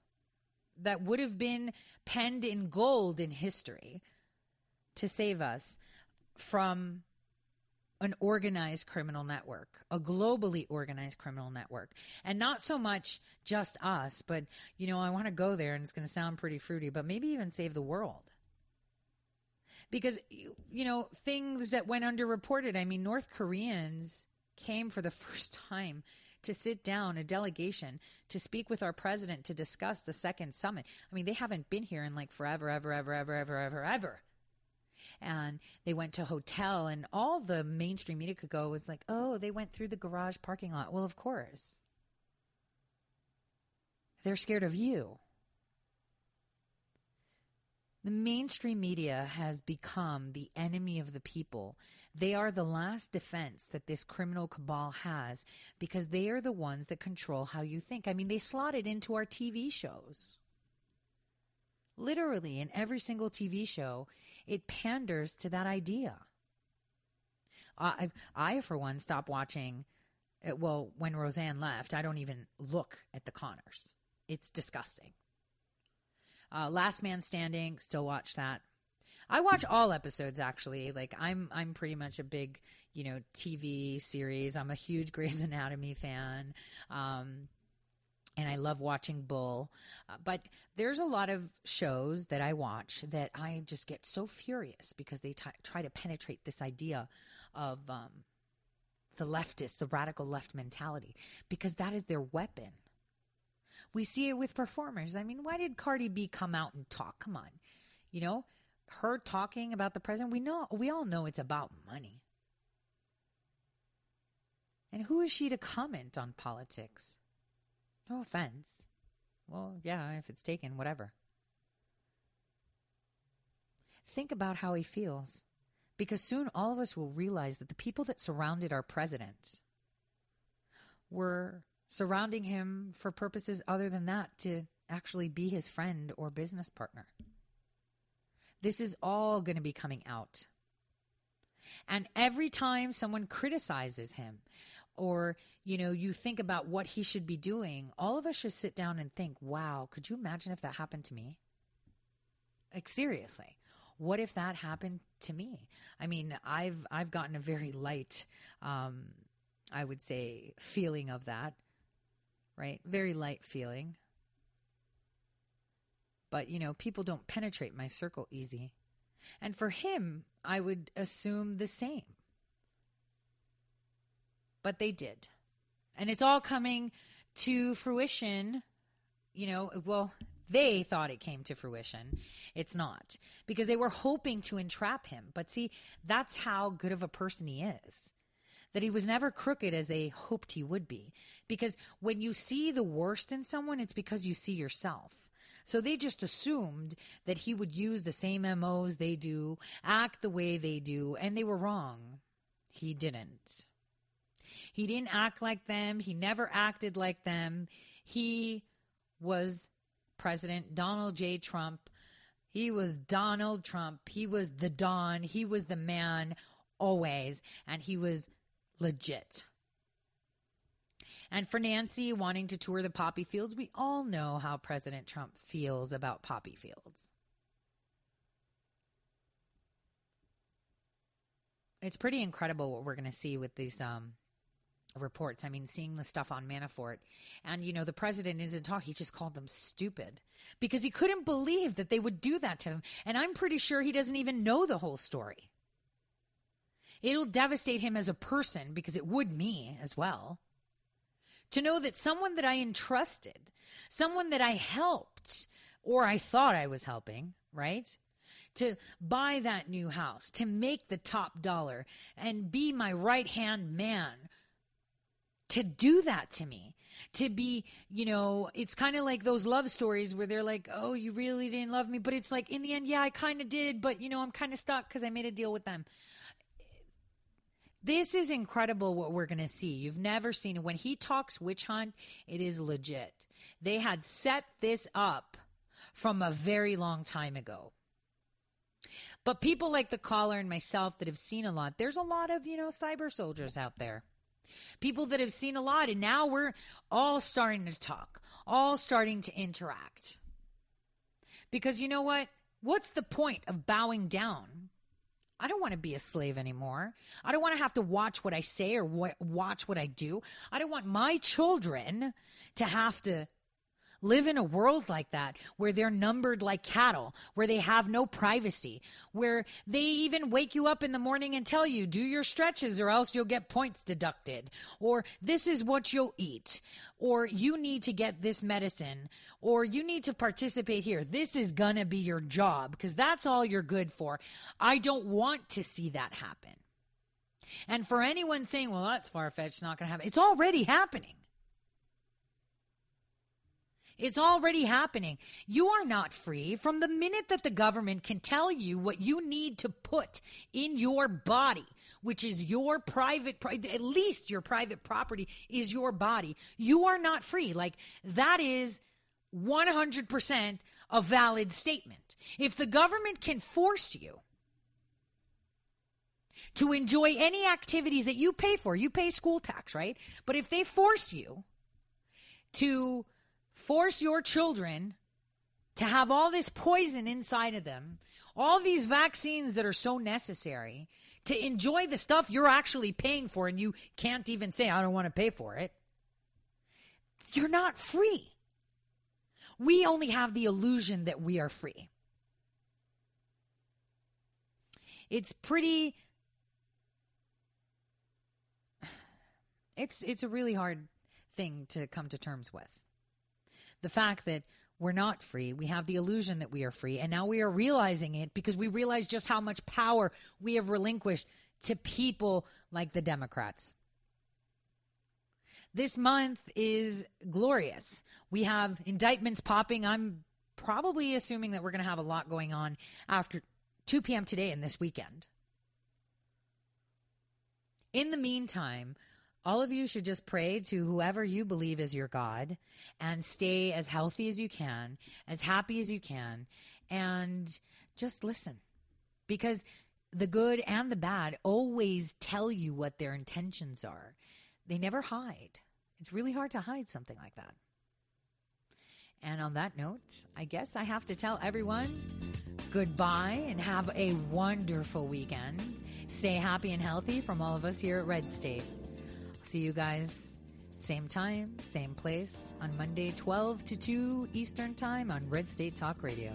that would have been penned in gold in history to save us from an organized criminal network, a globally organized criminal network. And not so much just us, but, you know, I want to go there and it's going to sound pretty fruity, but maybe even save the world. Because, you know, things that went underreported, I mean, North Koreans came for the first time to sit down, a delegation, to speak with our president to discuss the second summit. I mean, they haven't been here in like forever, ever, ever, ever, ever, ever, ever. And they went to hotel, and all the mainstream media could go was like, oh, they went through the garage parking lot. Well, of course. They're scared of you. The mainstream media has become the enemy of the people. They are the last defense that this criminal cabal has because they are the ones that control how you think. I mean, they slot it into our TV shows. Literally, in every single TV show, it panders to that idea. I, I for one, stopped watching. Uh, well, when Roseanne left, I don't even look at the Conners. It's disgusting. Uh, Last Man Standing, still watch that. I watch all episodes actually. Like I'm I'm pretty much a big, you know, TV series. I'm a huge Grey's Anatomy fan. Um and I love watching Bull. Uh, but there's a lot of shows that I watch that I just get so furious because they t- try to penetrate this idea of um, the leftist, the radical left mentality, because that is their weapon. We see it with performers. I mean, why did Cardi B come out and talk? Come on. You know, her talking about the president, we know we all know it's about money. And who is she to comment on politics? No offense. Well, yeah, if it's taken, whatever. Think about how he feels. Because soon all of us will realize that the people that surrounded our president were surrounding him for purposes other than that to actually be his friend or business partner. This is all going to be coming out. And every time someone criticizes him or, you know, you think about what he should be doing, all of us should sit down and think, wow, could you imagine if that happened to me? Like seriously. What if that happened to me? I mean, I've I've gotten a very light um I would say feeling of that right? Very light feeling. But, you know, people don't penetrate my circle easy. And for him, I would assume the same. But they did. And it's all coming to fruition, you know, well, they thought it came to fruition. It's not because they were hoping to entrap him. But see, that's how good of a person he is. That he was never crooked as they hoped he would be. Because when you see the worst in someone, it's because you see yourself. So they just assumed that he would use the same MOs they do, act the way they do, and they were wrong. He didn't. He didn't act like them. He never acted like them. He was President Donald J. Trump. He was Donald Trump. He was the Don. He was the man always. And he was legit. And for Nancy wanting to tour the poppy fields, we all know how President Trump feels about poppy fields. It's pretty incredible what we're going to see with these um, reports. I mean, seeing the stuff on Manafort. And, you know, the president isn't talking. He just called them stupid because he couldn't believe that they would do that to him. And I'm pretty sure he doesn't even know the whole story. It'll devastate him as a person because it would me as well. To know that someone that I entrusted, someone that I helped, or I thought I was helping, right? To buy that new house, to make the top dollar and be my right hand man to do that to me to be you know it's kind of like those love stories where they're like oh you really didn't love me but it's like in the end yeah i kind of did but you know i'm kind of stuck because i made a deal with them this is incredible what we're going to see you've never seen it when he talks witch hunt it is legit they had set this up from a very long time ago but people like the caller and myself that have seen a lot there's a lot of you know cyber soldiers out there people that have seen a lot, and now we're all starting to talk, all starting to interact. Because you know what? What's the point of bowing down? I don't want to be a slave anymore. I don't want to have to watch what I say or wh- watch what I do. I don't want my children to have to live in a world like that where they're numbered like cattle, where they have no privacy, where they even wake you up in the morning and tell you, do your stretches or else you'll get points deducted, or this is what you'll eat, or you need to get this medicine, or you need to participate here. This is gonna be your job because that's all you're good for. I don't want to see that happen. And for anyone saying, well, that's far fetched, not going to happen, it's already happening. It's already happening. You are not free from the minute that the government can tell you what you need to put in your body, which is your private, at least your private property is your body. You are not free. Like that is 100% a valid statement. If the government can force you to enjoy any activities that you pay for, you pay school tax, right? But if they force you to force your children to have all this poison inside of them, all these vaccines that are so necessary to enjoy the stuff you're actually paying for and you can't even say, I don't want to pay for it. You're not free. We only have the illusion that we are free. It's pretty it's it's a really hard thing to come to terms with the fact that we're not free. We have the illusion that we are free. And now we are realizing it because we realize just how much power we have relinquished to people like the Democrats. This month is glorious. We have indictments popping. I'm probably assuming that we're going to have a lot going on after 2 p.m. today and this weekend. In the meantime, all of you should just pray to whoever you believe is your God and stay as healthy as you can, as happy as you can, and just listen. Because the good and the bad always tell you what their intentions are. They never hide. It's really hard to hide something like that. And on that note, I guess I have to tell everyone goodbye and have a wonderful weekend. Stay happy and healthy from all of us here at Red State. See you guys same time, same place on Monday, 12 to 2 Eastern Time on Red State Talk Radio.